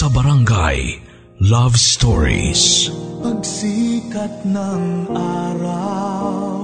sa Barangay Love Stories. Pagsikat ng araw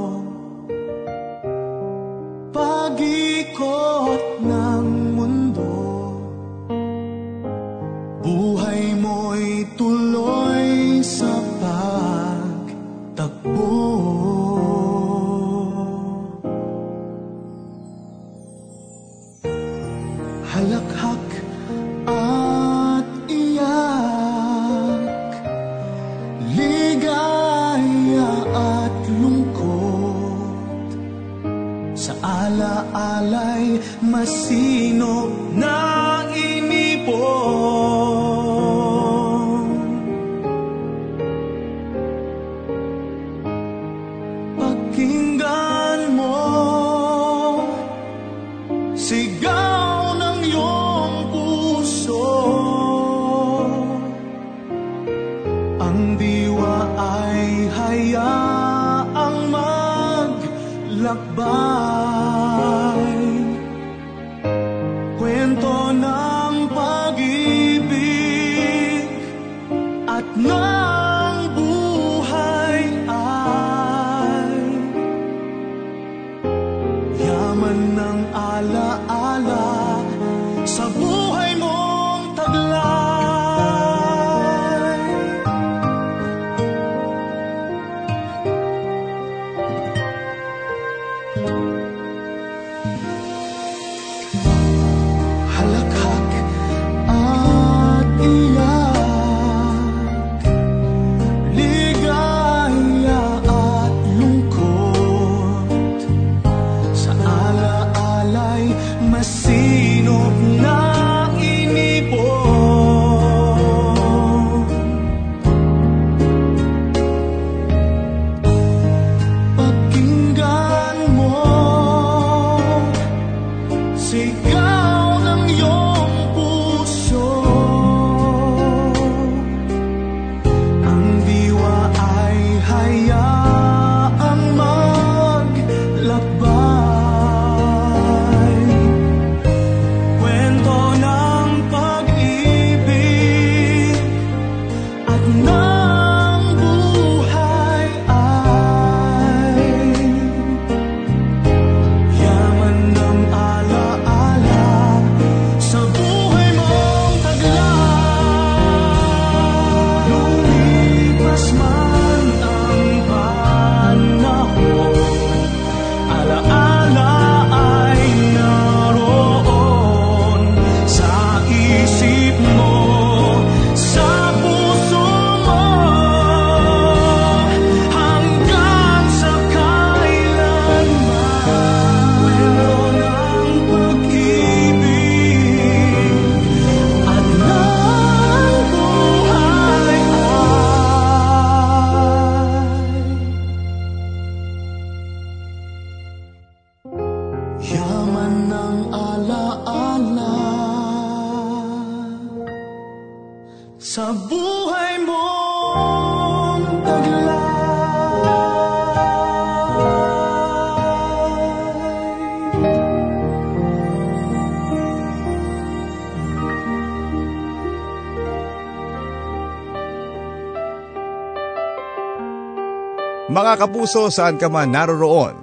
Mga kapuso saan ka man naroroon,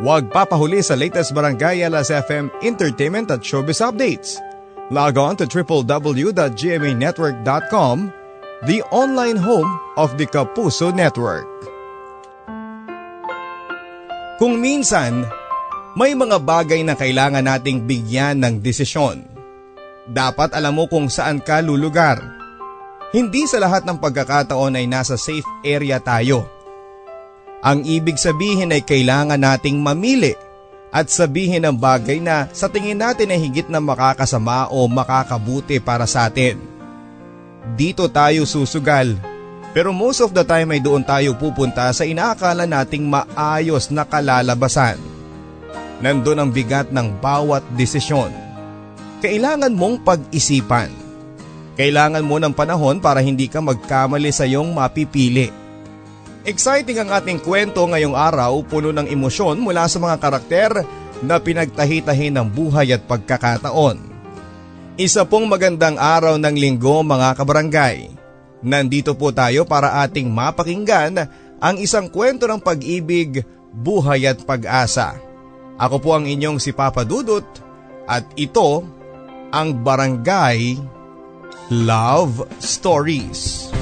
huwag papahuli sa latest Barangay Alas FM entertainment at showbiz updates. Log on to www.gmanetwork.com, the online home of the Kapuso Network. Kung minsan, may mga bagay na kailangan nating bigyan ng desisyon. Dapat alam mo kung saan ka lulugar. Hindi sa lahat ng pagkakataon ay nasa safe area tayo. Ang ibig sabihin ay kailangan nating mamili at sabihin ang bagay na sa tingin natin ay higit na makakasama o makakabuti para sa atin. Dito tayo susugal pero most of the time ay doon tayo pupunta sa inaakala nating maayos na kalalabasan. Nandun ang bigat ng bawat desisyon. Kailangan mong pag-isipan. Kailangan mo ng panahon para hindi ka magkamali sa iyong mapipili. Exciting ang ating kwento ngayong araw, puno ng emosyon mula sa mga karakter na pinagtahi-tahi ng buhay at pagkakataon. Isa pong magandang araw ng linggo mga kabarangay. Nandito po tayo para ating mapakinggan ang isang kwento ng pag-ibig, buhay at pag-asa. Ako po ang inyong si Papa Dudut at ito ang Barangay Love Stories.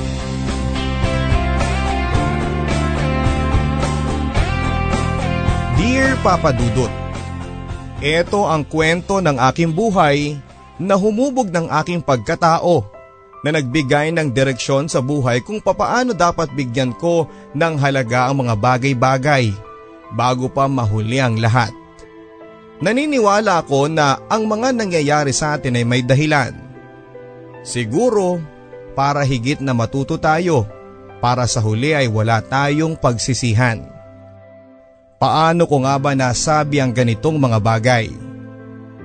Dear Papa Dudut, Ito ang kwento ng aking buhay na humubog ng aking pagkatao na nagbigay ng direksyon sa buhay kung papaano dapat bigyan ko ng halaga ang mga bagay-bagay bago pa mahuli ang lahat. Naniniwala ako na ang mga nangyayari sa atin ay may dahilan. Siguro para higit na matuto tayo para sa huli ay wala tayong pagsisihan. Paano ko nga ba nasabi ang ganitong mga bagay?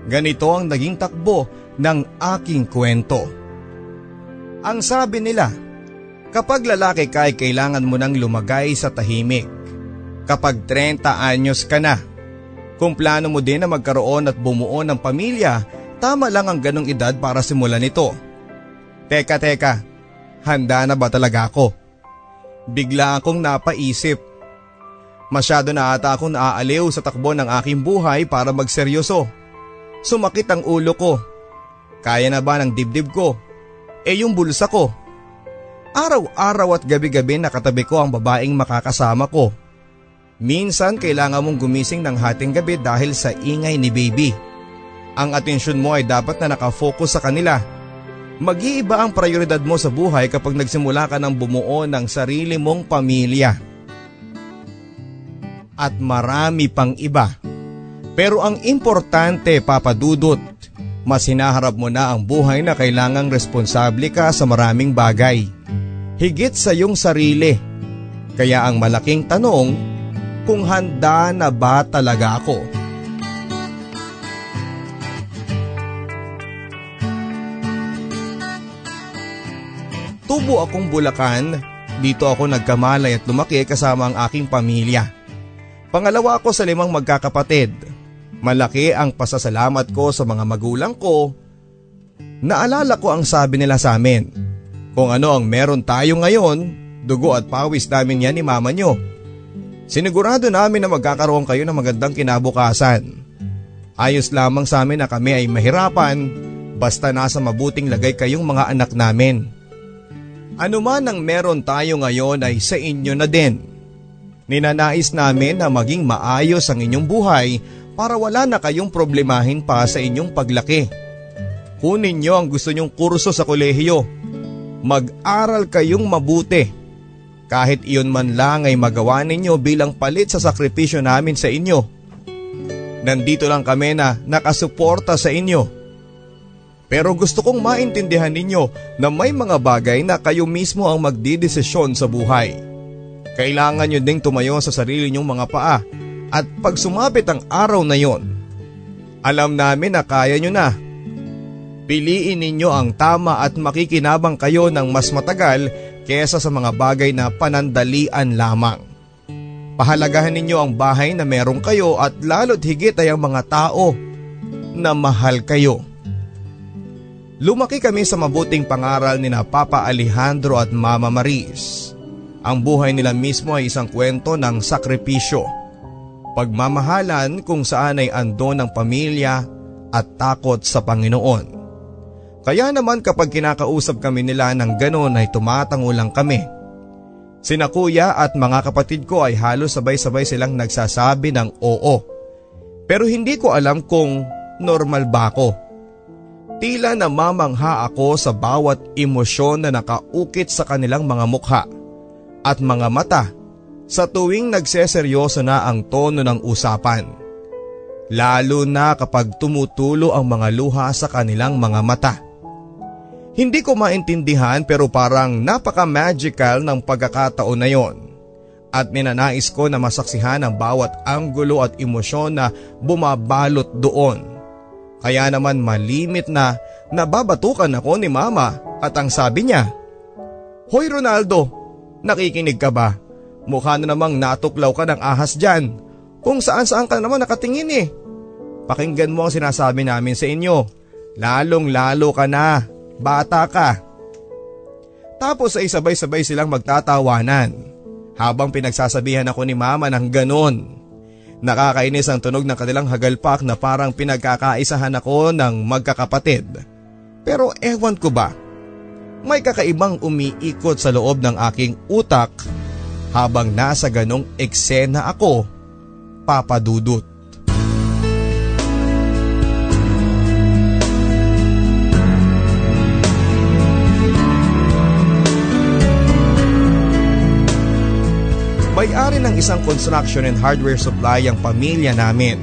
Ganito ang naging takbo ng aking kwento. Ang sabi nila, kapag lalaki ka ay kailangan mo nang lumagay sa tahimik. Kapag 30 anyos ka na, kung plano mo din na magkaroon at bumuo ng pamilya, tama lang ang ganong edad para simulan ito. Teka teka, handa na ba talaga ako? Bigla akong napaisip. Masyado na ata akong naaaliw sa takbo ng aking buhay para magseryoso. Sumakit ang ulo ko. Kaya na ba ng dibdib ko? Eh yung bulsa ko. Araw-araw at gabi-gabi nakatabi ko ang babaeng makakasama ko. Minsan kailangan mong gumising ng hating gabi dahil sa ingay ni baby. Ang atensyon mo ay dapat na nakafocus sa kanila. Mag-iiba ang prioridad mo sa buhay kapag nagsimula ka ng bumuo ng sarili mong pamilya. At marami pang iba. Pero ang importante papadudot, mas hinaharap mo na ang buhay na kailangang responsable ka sa maraming bagay. Higit sa iyong sarili. Kaya ang malaking tanong, kung handa na ba talaga ako. Tubo akong Bulacan, dito ako nagkamalay at lumaki kasama ang aking pamilya. Pangalawa ako sa limang magkakapatid. Malaki ang pasasalamat ko sa mga magulang ko. Naalala ko ang sabi nila sa amin. Kung ano ang meron tayo ngayon, dugo at pawis namin yan ni mama nyo. Sinigurado namin na magkakaroon kayo ng magandang kinabukasan. Ayos lamang sa amin na kami ay mahirapan basta nasa mabuting lagay kayong mga anak namin. Ano man ang meron tayo ngayon ay sa inyo na din. Ninanais namin na maging maayos ang inyong buhay para wala na kayong problemahin pa sa inyong paglaki. Kunin nyo ang gusto nyong kurso sa kolehiyo. Mag-aral kayong mabuti kahit iyon man lang ay magawa ninyo bilang palit sa sakripisyo namin sa inyo. Nandito lang kami na nakasuporta sa inyo. Pero gusto kong maintindihan ninyo na may mga bagay na kayo mismo ang magdidesisyon sa buhay. Kailangan nyo ding tumayo sa sarili nyong mga paa at pag sumapit ang araw na yon, alam namin na kaya nyo na. Piliin ninyo ang tama at makikinabang kayo ng mas matagal kesa sa mga bagay na panandalian lamang. Pahalagahan ninyo ang bahay na meron kayo at lalo't higit ay ang mga tao na mahal kayo. Lumaki kami sa mabuting pangaral ni na Papa Alejandro at Mama Maris. Ang buhay nila mismo ay isang kwento ng sakripisyo. Pagmamahalan kung saan ay ando ng pamilya at takot sa Panginoon. Kaya naman kapag kinakausap kami nila ng ganon ay tumatango lang kami. Sina kuya at mga kapatid ko ay halos sabay-sabay silang nagsasabi ng oo. Pero hindi ko alam kung normal ba ako. Tila namamangha ako sa bawat emosyon na nakaukit sa kanilang mga mukha at mga mata sa tuwing nagseseryoso na ang tono ng usapan. Lalo na kapag tumutulo ang mga luha sa kanilang mga mata. Hindi ko maintindihan pero parang napaka-magical ng pagkakataon na yon. At minanais ko na masaksihan ang bawat anggulo at emosyon na bumabalot doon. Kaya naman malimit na nababatukan ako ni mama at ang sabi niya, Hoy Ronaldo, nakikinig ka ba? Mukha na namang natuklaw ka ng ahas dyan. Kung saan saan ka naman nakatingin eh. Pakinggan mo ang sinasabi namin sa inyo. Lalong lalo ka na, bata ka. Tapos ay sabay-sabay silang magtatawanan habang pinagsasabihan ako ni mama ng ganon. Nakakainis ang tunog ng kanilang hagalpak na parang pinagkakaisahan ako ng magkakapatid. Pero ewan ko ba, may kakaibang umiikot sa loob ng aking utak habang nasa ganong eksena ako, papadudot. May-ari ng isang construction and hardware supply ang pamilya namin.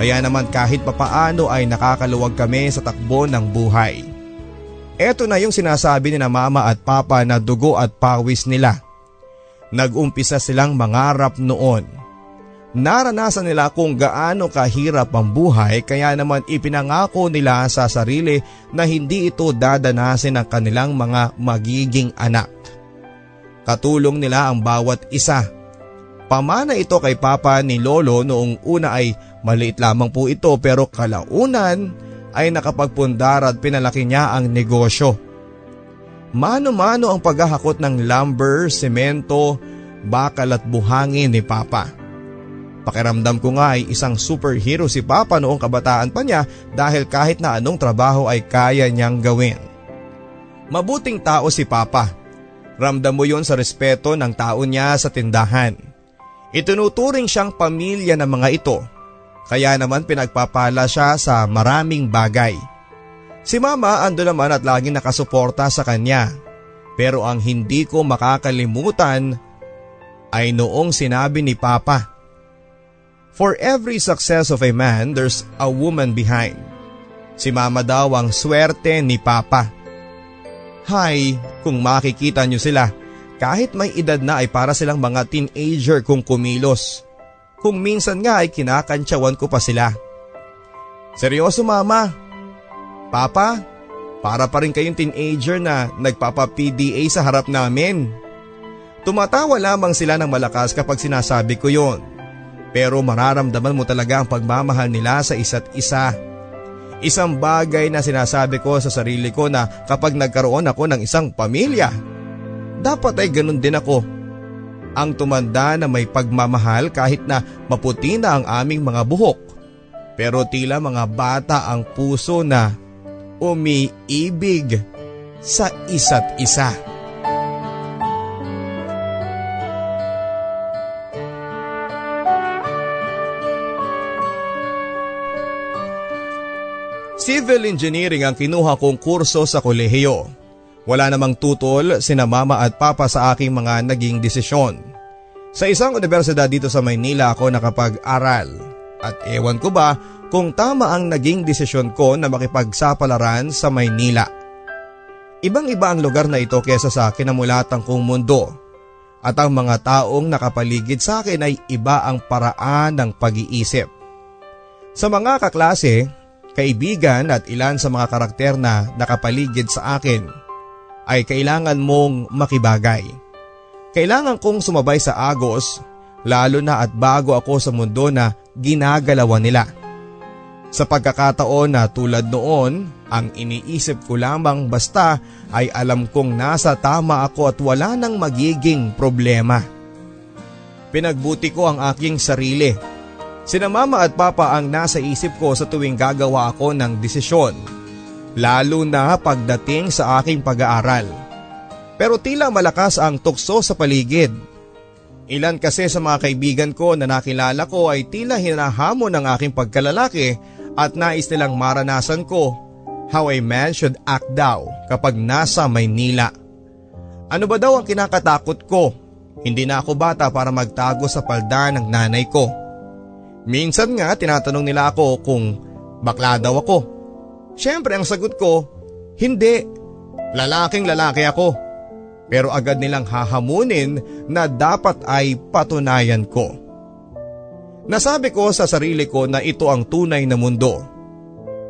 Kaya naman kahit papaano ay nakakaluwag kami sa takbo ng buhay. Ito na yung sinasabi ni na mama at papa na dugo at pawis nila. Nag-umpisa silang mangarap noon. Naranasan nila kung gaano kahirap ang buhay kaya naman ipinangako nila sa sarili na hindi ito dadanasin ng kanilang mga magiging anak. Katulong nila ang bawat isa Pamana ito kay Papa ni Lolo noong una ay maliit lamang po ito pero kalaunan ay nakapagpundar at pinalaki niya ang negosyo. Mano-mano ang paghahakot ng lumber, semento, bakal at buhangin ni Papa. Pakiramdam ko nga ay isang superhero si Papa noong kabataan pa niya dahil kahit na anong trabaho ay kaya niyang gawin. Mabuting tao si Papa. Ramdam mo yon sa respeto ng tao niya sa tindahan. Itinuturing siyang pamilya ng mga ito, kaya naman pinagpapala siya sa maraming bagay. Si mama ando naman at laging nakasuporta sa kanya. Pero ang hindi ko makakalimutan ay noong sinabi ni Papa. For every success of a man, there's a woman behind. Si mama daw ang swerte ni Papa. Hay, kung makikita niyo sila, kahit may edad na ay para silang mga teenager kung kumilos. Kung minsan nga ay kinakantsawan ko pa sila. Seryoso mama? Papa, para pa rin kayong teenager na nagpapa-PDA sa harap namin. Tumatawa lamang sila ng malakas kapag sinasabi ko yon. Pero mararamdaman mo talaga ang pagmamahal nila sa isa't isa. Isang bagay na sinasabi ko sa sarili ko na kapag nagkaroon ako ng isang pamilya, dapat ay ganun din ako. Ang tumanda na may pagmamahal kahit na maputi na ang aming mga buhok. Pero tila mga bata ang puso na umiibig sa isa't isa. Civil engineering ang kinuha kong kurso sa kolehiyo. Wala namang tutol sina mama at papa sa aking mga naging desisyon. Sa isang universidad dito sa Maynila ako nakapag-aral at ewan ko ba kung tama ang naging desisyon ko na makipagsapalaran sa Maynila. Ibang iba ang lugar na ito kesa sa kinamulatan kong mundo at ang mga taong nakapaligid sa akin ay iba ang paraan ng pag-iisip. Sa mga kaklase, kaibigan at ilan sa mga karakter na nakapaligid sa akin ay kailangan mong makibagay. Kailangan kong sumabay sa agos lalo na at bago ako sa mundo na ginagalawan nila. Sa pagkakataon na tulad noon, ang iniisip ko lamang basta ay alam kong nasa tama ako at wala nang magiging problema. Pinagbuti ko ang aking sarili. Sina mama at papa ang nasa isip ko sa tuwing gagawa ako ng desisyon lalo na pagdating sa aking pag-aaral. Pero tila malakas ang tukso sa paligid. Ilan kasi sa mga kaibigan ko na nakilala ko ay tila hinahamon ng aking pagkalalaki at nais nilang maranasan ko how a man should act daw kapag nasa Maynila. Ano ba daw ang kinakatakot ko? Hindi na ako bata para magtago sa palda ng nanay ko. Minsan nga tinatanong nila ako kung bakla daw ako Siyempre ang sagot ko, hindi. Lalaking lalaki ako. Pero agad nilang hahamunin na dapat ay patunayan ko. Nasabi ko sa sarili ko na ito ang tunay na mundo.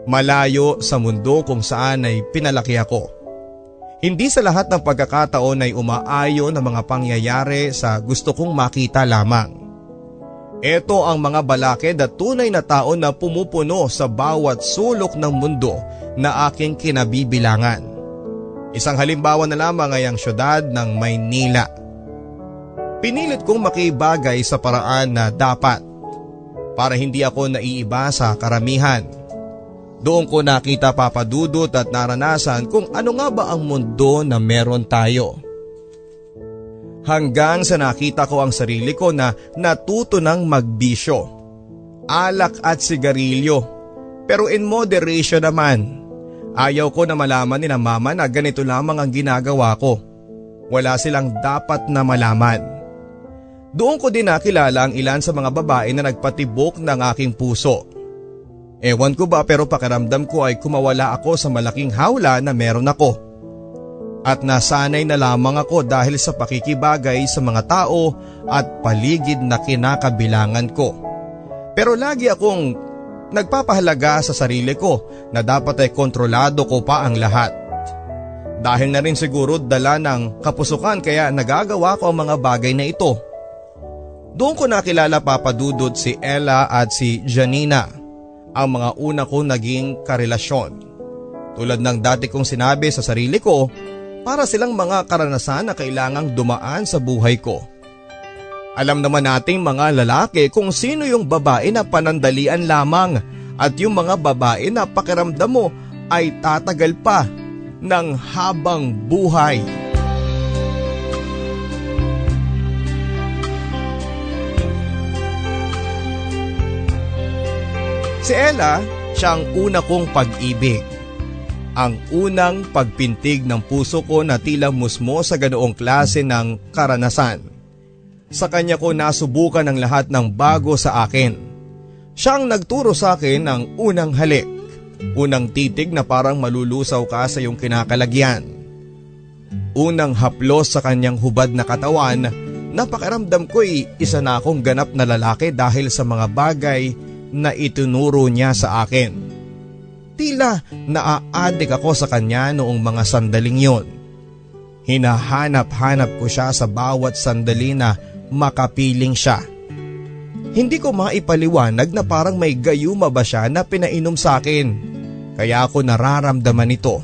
Malayo sa mundo kung saan ay pinalaki ako. Hindi sa lahat ng pagkakataon ay umaayon ang mga pangyayari sa gusto kong makita lamang. Ito ang mga balakid at tunay na tao na pumupuno sa bawat sulok ng mundo na aking kinabibilangan. Isang halimbawa na lamang ay ang syudad ng Maynila. Pinilit kong makibagay sa paraan na dapat para hindi ako naiiba sa karamihan. Doon ko nakita papadudot at naranasan kung ano nga ba ang mundo na meron tayo hanggang sa nakita ko ang sarili ko na natuto ng magbisyo. Alak at sigarilyo. Pero in moderation naman. Ayaw ko na malaman ni na mama na ganito lamang ang ginagawa ko. Wala silang dapat na malaman. Doon ko din nakilala ang ilan sa mga babae na nagpatibok ng aking puso. Ewan ko ba pero pakiramdam ko ay kumawala ako sa malaking hawla na meron ako at nasanay na lamang ako dahil sa pakikibagay sa mga tao at paligid na kinakabilangan ko. Pero lagi akong nagpapahalaga sa sarili ko na dapat ay kontrolado ko pa ang lahat. Dahil na rin siguro dala ng kapusukan kaya nagagawa ko ang mga bagay na ito. Doon ko nakilala papadudod si Ella at si Janina, ang mga una kong naging karelasyon. Tulad ng dati kong sinabi sa sarili ko para silang mga karanasan na kailangang dumaan sa buhay ko. Alam naman nating mga lalaki kung sino yung babae na panandalian lamang at yung mga babae na pakiramdam mo ay tatagal pa ng habang buhay. Si Ella, siyang una kong pag-ibig ang unang pagpintig ng puso ko na tila musmo sa ganoong klase ng karanasan. Sa kanya ko nasubukan ang lahat ng bago sa akin. Siyang nagturo sa akin ng unang halik, unang titig na parang malulusaw ka sa iyong kinakalagyan. Unang haplos sa kanyang hubad na katawan, napakiramdam ko'y isa na akong ganap na lalaki dahil sa mga bagay na itunuro niya sa akin. Tila naaadik ako sa kanya noong mga sandaling yon. Hinahanap-hanap ko siya sa bawat sandali na makapiling siya. Hindi ko maipaliwanag na parang may gayuma ba siya na pinainom sa akin. Kaya ako nararamdaman ito.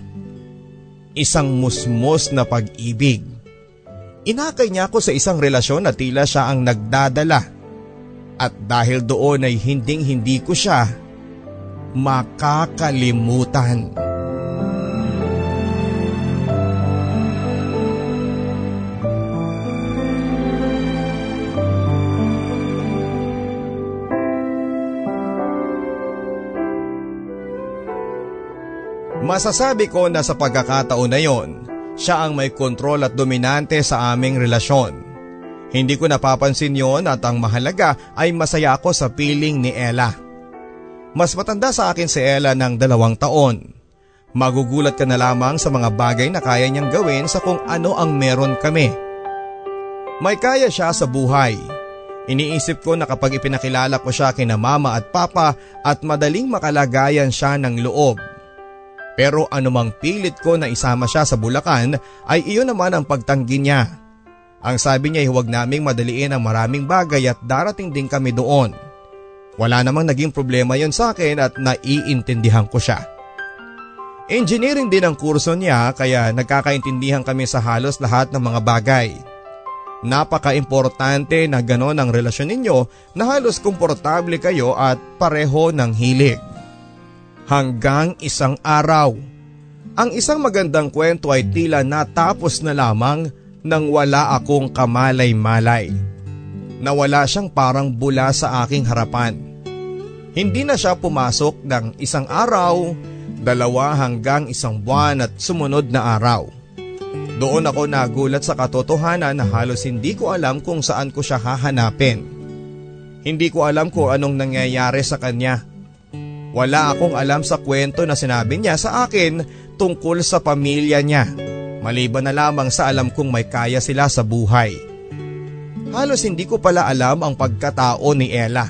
Isang musmos na pag-ibig. Inakay niya ako sa isang relasyon na tila siya ang nagdadala. At dahil doon ay hinding hindi ko siya makakalimutan. Masasabi ko na sa pagkakataon na yon, siya ang may kontrol at dominante sa aming relasyon. Hindi ko napapansin yon at ang mahalaga ay masaya ako sa piling ni Ella. Mas matanda sa akin si Ella ng dalawang taon. Magugulat ka na lamang sa mga bagay na kaya niyang gawin sa kung ano ang meron kami. May kaya siya sa buhay. Iniisip ko na kapag ipinakilala ko siya kina mama at papa at madaling makalagayan siya ng loob. Pero anumang pilit ko na isama siya sa Bulacan ay iyon naman ang pagtanggi niya. Ang sabi niya ay huwag naming madaliin ang maraming bagay at darating din kami doon. Wala namang naging problema yon sa akin at naiintindihan ko siya. Engineering din ang kurso niya kaya nagkakaintindihan kami sa halos lahat ng mga bagay. Napaka-importante na ganon ang relasyon ninyo na halos komportable kayo at pareho ng hilig. Hanggang isang araw. Ang isang magandang kwento ay tila natapos na lamang nang wala akong kamalay-malay na wala siyang parang bula sa aking harapan. Hindi na siya pumasok ng isang araw, dalawa hanggang isang buwan at sumunod na araw. Doon ako nagulat sa katotohanan na halos hindi ko alam kung saan ko siya hahanapin. Hindi ko alam kung anong nangyayari sa kanya. Wala akong alam sa kwento na sinabi niya sa akin tungkol sa pamilya niya. Maliban na lamang sa alam kong may kaya sila sa buhay. Halos hindi ko pala alam ang pagkatao ni Ella.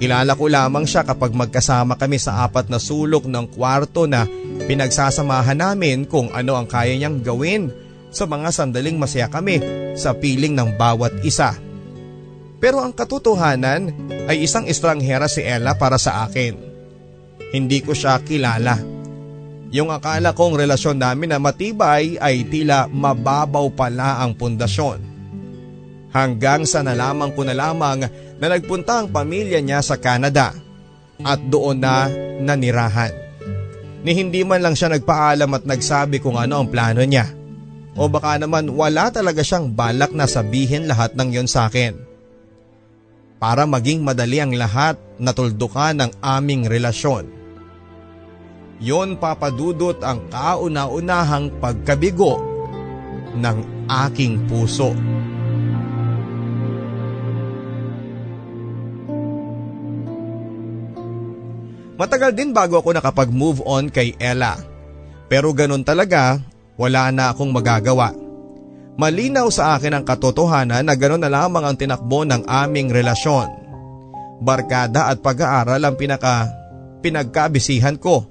Kilala ko lamang siya kapag magkasama kami sa apat na sulok ng kwarto na pinagsasamahan namin kung ano ang kaya niyang gawin sa mga sandaling masaya kami sa piling ng bawat isa. Pero ang katotohanan ay isang estranghera si Ella para sa akin. Hindi ko siya kilala. Yung akala kong relasyon namin na matibay ay tila mababaw pala ang pundasyon. Hanggang sa nalaman ko na lamang na nagpunta ang pamilya niya sa Canada at doon na nanirahan. Ni hindi man lang siya nagpaalam at nagsabi kung ano ang plano niya. O baka naman wala talaga siyang balak na sabihin lahat ng yon sa akin para maging madali ang lahat na tuldukan ng aming relasyon. Yon papadudot ang kauna-unahang pagkabigo ng aking puso. Matagal din bago ako nakapag-move on kay Ella. Pero ganun talaga, wala na akong magagawa. Malinaw sa akin ang katotohanan na gano'n na lamang ang tinakbo ng aming relasyon. Barkada at pag-aaral ang pinaka pinagkabisihan ko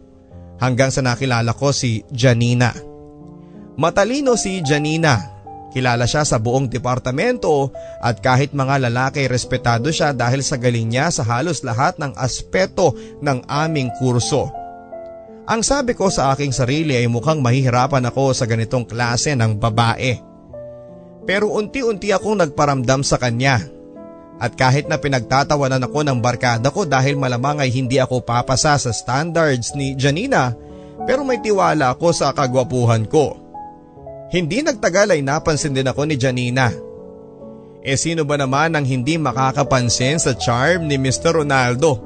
hanggang sa nakilala ko si Janina. Matalino si Janina. Kilala siya sa buong departamento at kahit mga lalaki respetado siya dahil sa galing niya sa halos lahat ng aspeto ng aming kurso. Ang sabi ko sa aking sarili ay mukhang mahihirapan ako sa ganitong klase ng babae. Pero unti-unti akong nagparamdam sa kanya. At kahit na pinagtatawanan ako ng barkada ko dahil malamang ay hindi ako papasa sa standards ni Janina, pero may tiwala ako sa kagwapuhan ko. Hindi nagtagal ay napansin din ako ni Janina. E sino ba naman ang hindi makakapansin sa charm ni Mr. Ronaldo?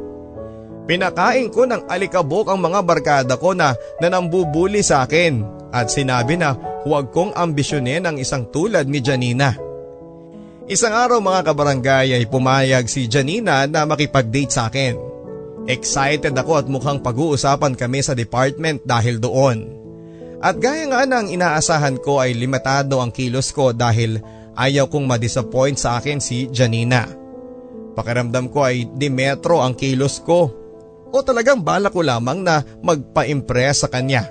Pinakain ko ng alikabok ang mga barkada ko na nanambubuli sa akin at sinabi na huwag kong ambisyonin ang isang tulad ni Janina. Isang araw mga kabarangay ay pumayag si Janina na makipag-date sa akin. Excited ako at mukhang pag-uusapan kami sa department dahil doon. At gaya nga ng inaasahan ko ay limitado ang kilos ko dahil ayaw kong madisappoint sa akin si Janina. Pakiramdam ko ay di metro ang kilos ko o talagang bala ko lamang na magpa-impress sa kanya.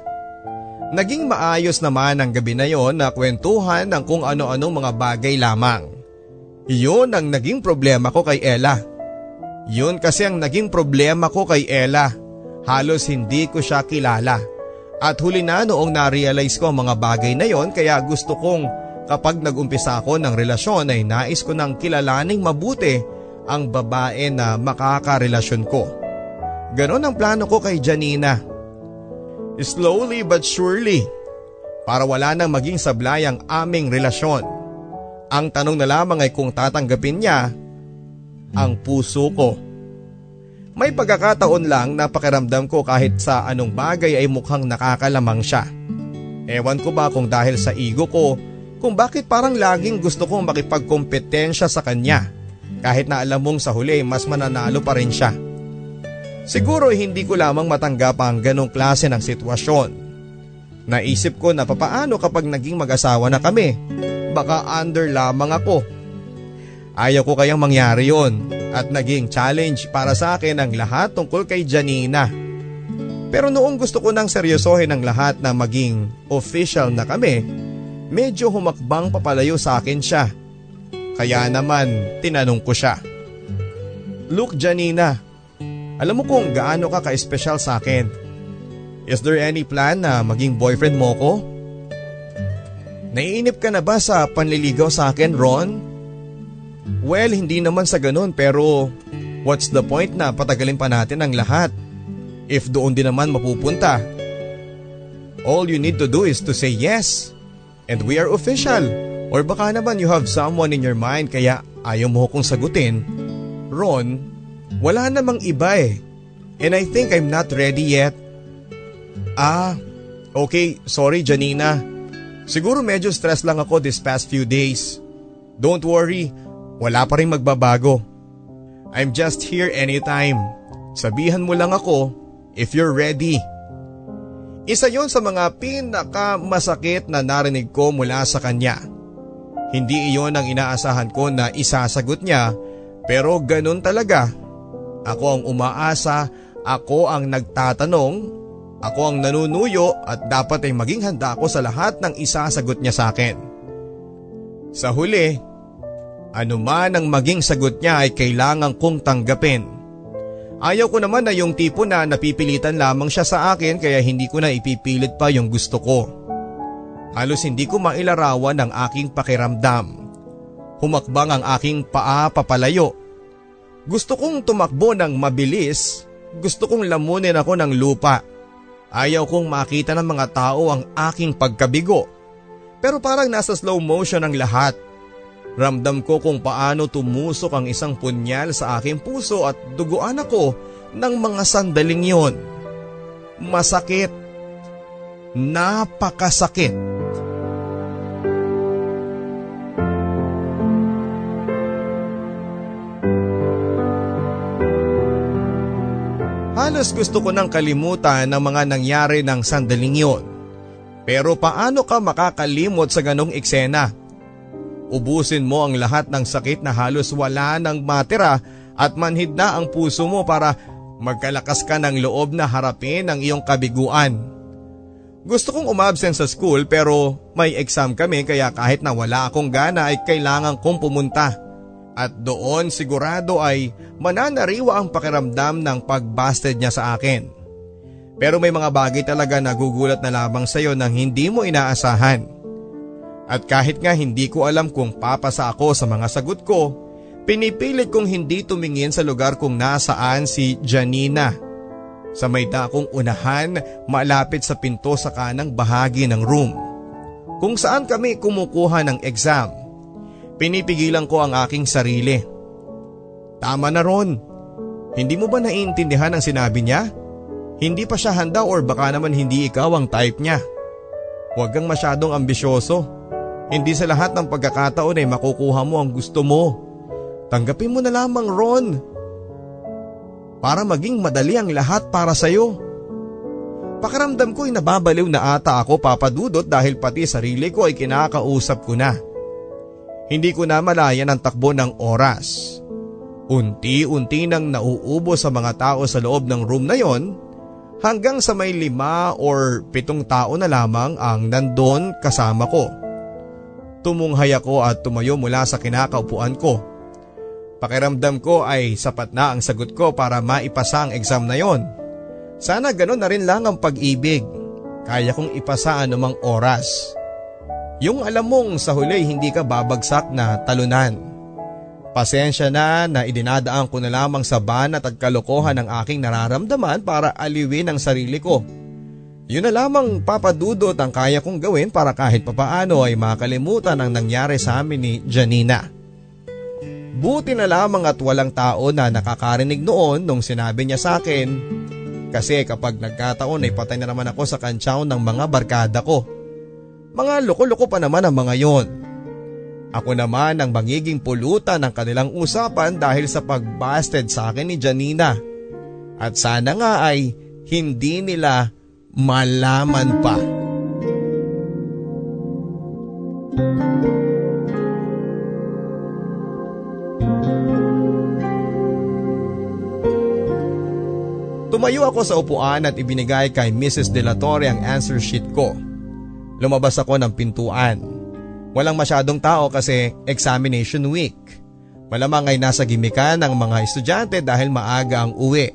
Naging maayos naman ang gabi na yon na kwentuhan ng kung ano-anong mga bagay lamang. Iyon ang naging problema ko kay Ella. Yun kasi ang naging problema ko kay Ella. Halos hindi ko siya kilala. At huli na noong na-realize ko ang mga bagay na yon kaya gusto kong kapag nag-umpisa ako ng relasyon ay nais ko nang kilalaning mabuti ang babae na makakarelasyon ko. Ganon ang plano ko kay Janina. Slowly but surely, para wala nang maging sablay ang aming relasyon. Ang tanong na lamang ay kung tatanggapin niya ang puso ko. May pagkakataon lang na pakiramdam ko kahit sa anong bagay ay mukhang nakakalamang siya. Ewan ko ba kung dahil sa ego ko kung bakit parang laging gusto kong makipagkompetensya sa kanya kahit na alam mong sa huli mas mananalo pa rin siya. Siguro hindi ko lamang matanggap ang ganong klase ng sitwasyon. Naisip ko na papaano kapag naging mag-asawa na kami, baka under lamang ako. Ayaw ko kayang mangyari yon at naging challenge para sa akin ang lahat tungkol kay Janina. Pero noong gusto ko nang seryosohin ang lahat na maging official na kami, medyo humakbang papalayo sa akin siya. Kaya naman tinanong ko siya. Look Janina, alam mo kung gaano ka ka-espesyal sa akin. Is there any plan na maging boyfriend mo ko? Naiinip ka na ba sa panliligaw sa akin, Ron? Well, hindi naman sa ganun pero what's the point na patagalin pa natin ang lahat? If doon din naman mapupunta. All you need to do is to say yes. And we are official. Or baka naman you have someone in your mind kaya ayaw mo kong sagutin. Ron, wala namang iba eh. And I think I'm not ready yet. Ah, okay, sorry Janina. Siguro medyo stress lang ako this past few days. Don't worry, wala pa rin magbabago. I'm just here anytime. Sabihan mo lang ako if you're ready. Isa yon sa mga pinakamasakit na narinig ko mula sa kanya. Hindi iyon ang inaasahan ko na isasagot niya pero ganun talaga ako ang umaasa, ako ang nagtatanong, ako ang nanunuyo at dapat ay maging handa ako sa lahat ng isasagot niya sa akin. Sa huli, Ano man ang maging sagot niya ay kailangan kong tanggapin. Ayaw ko naman na yung tipo na napipilitan lamang siya sa akin kaya hindi ko na ipipilit pa yung gusto ko. Halos hindi ko mailarawan ang aking pakiramdam. Humakbang ang aking paa papalayo. Gusto kong tumakbo ng mabilis, gusto kong lamunin ako ng lupa. Ayaw kong makita ng mga tao ang aking pagkabigo. Pero parang nasa slow motion ang lahat. Ramdam ko kung paano tumusok ang isang punyal sa aking puso at duguan ako ng mga sandaling yon. Masakit. Napakasakit. Halos gusto ko nang kalimutan ang mga nangyari ng sandaling yon. Pero paano ka makakalimot sa ganong eksena? Ubusin mo ang lahat ng sakit na halos wala nang matira at manhid na ang puso mo para magkalakas ka ng loob na harapin ang iyong kabiguan. Gusto kong umabsent sa school pero may exam kami kaya kahit na wala akong gana ay kailangan kong pumunta. At doon sigurado ay mananariwa ang pakiramdam ng pagbasted niya sa akin. Pero may mga bagay talaga na gugulat na lamang sa iyo nang hindi mo inaasahan. At kahit nga hindi ko alam kung papasa ako sa mga sagot ko, pinipilit kong hindi tumingin sa lugar kung nasaan si Janina. Sa may dakong unahan malapit sa pinto sa kanang bahagi ng room. Kung saan kami kumukuha ng exam. Pinipigilan ko ang aking sarili. Tama na ron. Hindi mo ba naiintindihan ang sinabi niya? Hindi pa siya handa or baka naman hindi ikaw ang type niya. Huwag kang masyadong ambisyoso. Hindi sa lahat ng pagkakataon ay makukuha mo ang gusto mo. Tanggapin mo na lamang Ron. Para maging madali ang lahat para sa'yo. Pakiramdam ko ay nababaliw na ata ako papadudot dahil pati sarili ko ay kinakausap ko na. Hindi ko na malayan ang takbo ng oras. Unti-unti nang nauubos sa mga tao sa loob ng room na yon hanggang sa may lima or pitong tao na lamang ang nandon kasama ko. Tumunghay ako at tumayo mula sa kinakaupuan ko. Pakiramdam ko ay sapat na ang sagot ko para maipasa ang exam na yon. Sana ganun na rin lang ang pag-ibig. Kaya kong ipasa anumang oras. Yung alam mong sa huli hindi ka babagsak na talunan. Pasensya na na idinadaan ko na lamang sa banat at kalokohan ng aking nararamdaman para aliwin ang sarili ko. Yun na lamang papadudot ang kaya kong gawin para kahit papaano ay makalimutan ang nangyari sa amin ni Janina. Buti na lamang at walang tao na nakakarinig noon nung sinabi niya sa akin kasi kapag nagkataon ay patay na naman ako sa kantsaw ng mga barkada ko. Mga loko-loko pa naman ang mga yon. Ako naman ang magiging pulutan ng kanilang usapan dahil sa pagbasted sa akin ni Janina. At sana nga ay hindi nila malaman pa. Tumayo ako sa upuan at ibinigay kay Mrs. De La Torre ang answer sheet ko. Lumabas ako ng pintuan. Walang masyadong tao kasi examination week. Malamang ay nasa gimikan ng mga estudyante dahil maaga ang uwi.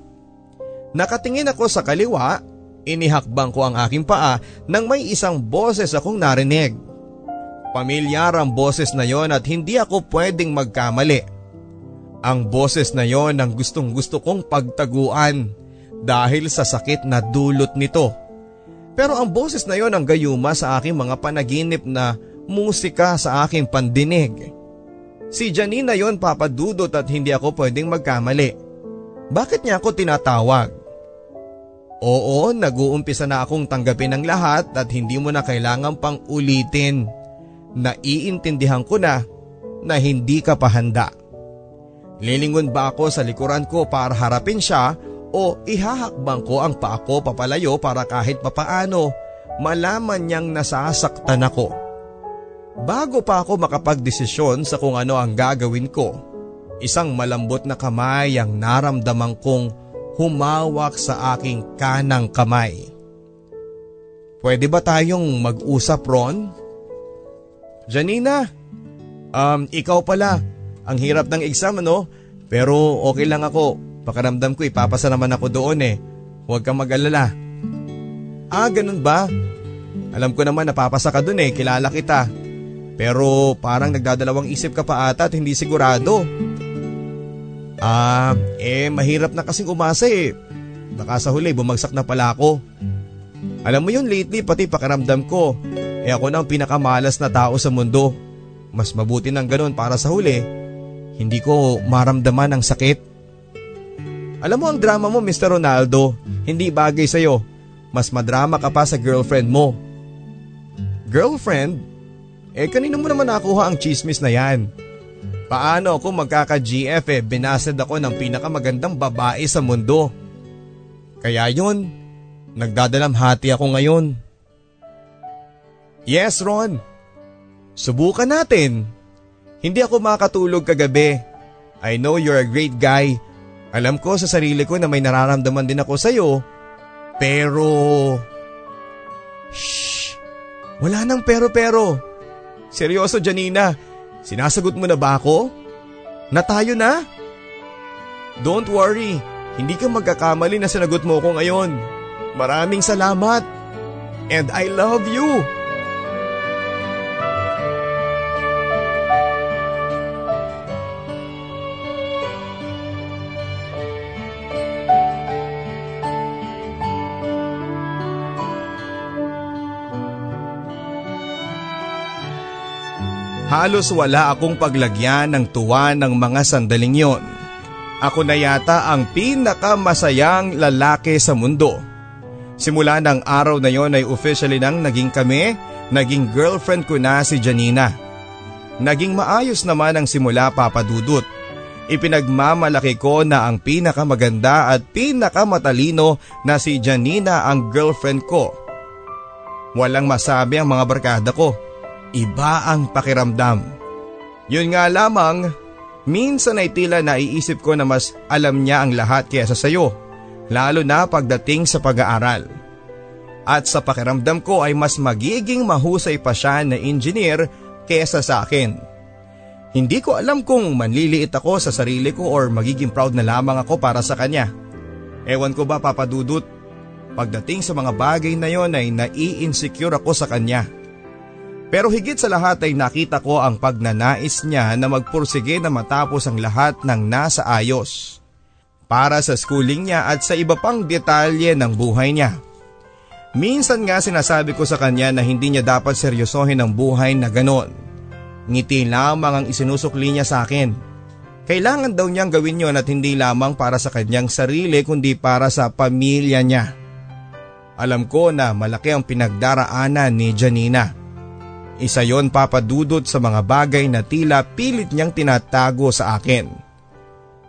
Nakatingin ako sa kaliwa, inihakbang ko ang aking paa nang may isang boses akong narinig. Pamilyar ang boses na yon at hindi ako pwedeng magkamali. Ang boses na yon ang gustong gusto kong pagtaguan dahil sa sakit na dulot nito. Pero ang boses na yon ang gayuma sa aking mga panaginip na musika sa aking pandinig. Si Janine na yon papadudot at hindi ako pwedeng magkamali. Bakit niya ako tinatawag? Oo, nag-uumpisa na akong tanggapin ang lahat at hindi mo na kailangan pang ulitin. Naiintindihan ko na na hindi ka pa handa. Lilingon ba ako sa likuran ko para harapin siya o ihahakbang ko ang paa ko papalayo para kahit papaano malaman niyang nasasaktan ako. Bago pa ako makapagdesisyon sa kung ano ang gagawin ko, isang malambot na kamay ang naramdaman kong humawak sa aking kanang kamay. Pwede ba tayong mag-usap Ron? Janina, um, ikaw pala, Ang hirap ng exam ano? Pero okay lang ako. Pakaramdam ko ipapasa naman ako doon eh. Huwag kang mag-alala. Ah, ganun ba? Alam ko naman napapasa ka doon eh, kilala kita. Pero parang nagdadalawang isip ka pa ata at hindi sigurado. Ah, eh mahirap na kasing umasa eh. Baka sa huli bumagsak na pala ako. Alam mo yun lately pati pakaramdam ko. Eh ako na ang pinakamalas na tao sa mundo. Mas mabuti ng ganun para sa huli. Hindi ko maramdaman ang sakit. Alam mo ang drama mo Mr. Ronaldo, hindi bagay sa'yo. Mas madrama ka pa sa girlfriend mo. Girlfriend? Eh kanino mo naman nakuha ang chismis na yan? Paano ako magkaka-GF eh binasad ako ng pinakamagandang babae sa mundo. Kaya yun, nagdadalamhati ako ngayon. Yes Ron, subukan natin. Hindi ako makatulog kagabi. I know you're a great guy alam ko sa sarili ko na may nararamdaman din ako sa'yo. Pero… Shh! Wala nang pero-pero. Seryoso Janina, sinasagot mo na ba ako? Na tayo na? Don't worry, hindi ka magkakamali na sinagot mo ko ngayon. Maraming salamat. And I love you. Halos wala akong paglagyan ng tuwa ng mga sandaling yon. Ako na yata ang pinakamasayang lalaki sa mundo. Simula ng araw na yon ay officially nang naging kami, naging girlfriend ko na si Janina. Naging maayos naman ang simula papadudot. Ipinagmamalaki ko na ang pinakamaganda at pinakamatalino na si Janina ang girlfriend ko. Walang masabi ang mga barkada ko Iba ang pakiramdam. Yun nga lamang, minsan ay tila naiisip ko na mas alam niya ang lahat kaysa sayo, lalo na pagdating sa pag-aaral. At sa pakiramdam ko ay mas magiging mahusay pa siya na engineer kaysa sa akin. Hindi ko alam kung manliliit ako sa sarili ko or magiging proud na lamang ako para sa kanya. Ewan ko ba papadudot, pagdating sa mga bagay na yon ay nai-insecure ako sa kanya. Pero higit sa lahat ay nakita ko ang pagnanais niya na magpursige na matapos ang lahat ng nasa ayos. Para sa schooling niya at sa iba pang detalye ng buhay niya. Minsan nga sinasabi ko sa kanya na hindi niya dapat seryosohin ang buhay na ganon. Ngiti lamang ang isinusukli niya sa akin. Kailangan daw niyang gawin yon at hindi lamang para sa kanyang sarili kundi para sa pamilya niya. Alam ko na malaki ang pinagdaraanan ni Janina. Isa yon papadudot sa mga bagay na tila pilit niyang tinatago sa akin.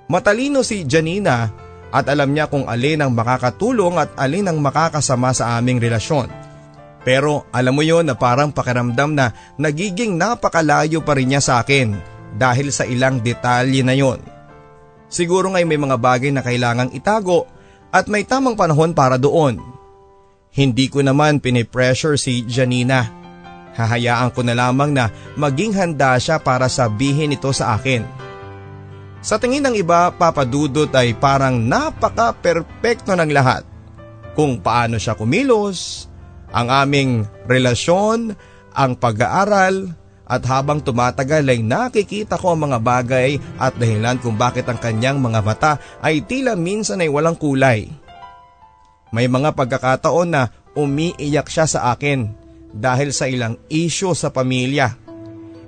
Matalino si Janina at alam niya kung alin ang makakatulong at alin ang makakasama sa aming relasyon. Pero alam mo yon na parang pakiramdam na nagiging napakalayo pa rin niya sa akin dahil sa ilang detalye na yon. Siguro nga'y may mga bagay na kailangang itago at may tamang panahon para doon. Hindi ko naman pinipressure si Janina Hahayaan ko na lamang na maging handa siya para sabihin ito sa akin. Sa tingin ng iba, papadudot ay parang napaka-perpekto ng lahat. Kung paano siya kumilos, ang aming relasyon, ang pag-aaral, at habang tumatagal ay nakikita ko ang mga bagay at dahilan kung bakit ang kanyang mga mata ay tila minsan ay walang kulay. May mga pagkakataon na umiiyak siya sa akin dahil sa ilang isyo sa pamilya.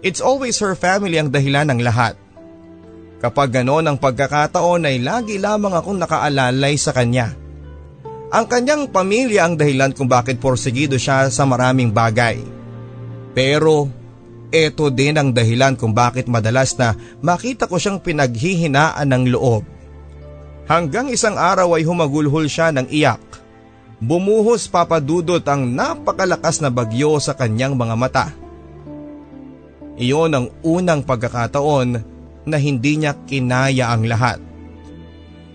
It's always her family ang dahilan ng lahat. Kapag ganoon ang pagkakataon ay lagi lamang akong nakaalalay sa kanya. Ang kanyang pamilya ang dahilan kung bakit porsigido siya sa maraming bagay. Pero ito din ang dahilan kung bakit madalas na makita ko siyang pinaghihinaan ng loob. Hanggang isang araw ay humagulhol siya ng iyak Bumuhos papadudot ang napakalakas na bagyo sa kanyang mga mata. Iyon ang unang pagkakataon na hindi niya kinaya ang lahat.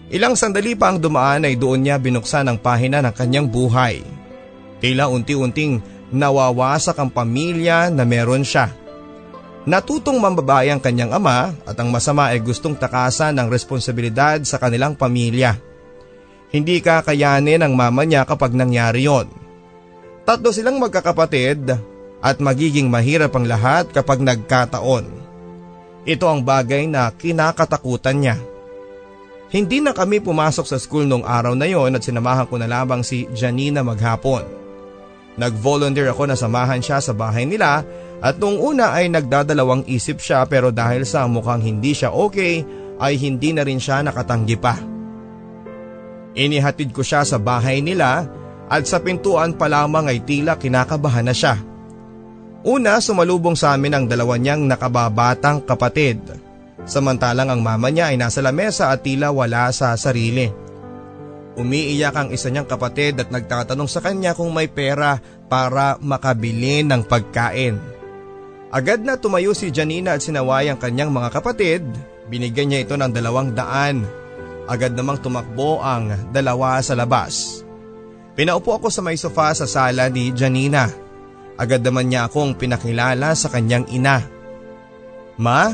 Ilang sandali pa ang dumaan ay doon niya binuksan ang pahina ng kanyang buhay. Tila unti-unting nawawasak ang pamilya na meron siya. Natutong mambabae ang kanyang ama at ang masama ay gustong takasan ng responsibilidad sa kanilang pamilya. Hindi kakayanin ng mama niya kapag nangyari yon. Tatlo silang magkakapatid at magiging mahirap ang lahat kapag nagkataon. Ito ang bagay na kinakatakutan niya. Hindi na kami pumasok sa school nung araw na yon at sinamahan ko na lamang si Janina maghapon. Nag-volunteer ako na samahan siya sa bahay nila at nung una ay nagdadalawang isip siya pero dahil sa mukhang hindi siya okay ay hindi na rin siya nakatanggi pa. Inihatid ko siya sa bahay nila at sa pintuan pa lamang ay tila kinakabahan na siya. Una sumalubong sa amin ang dalawa niyang nakababatang kapatid. Samantalang ang mama niya ay nasa lamesa at tila wala sa sarili. Umiiyak ang isa niyang kapatid at nagtatanong sa kanya kung may pera para makabili ng pagkain. Agad na tumayo si Janina at sinaway ang kanyang mga kapatid. Binigyan niya ito ng dalawang daan. Agad namang tumakbo ang dalawa sa labas. Pinaupo ako sa may sofa sa sala ni Janina. Agad naman niya akong pinakilala sa kanyang ina. Ma,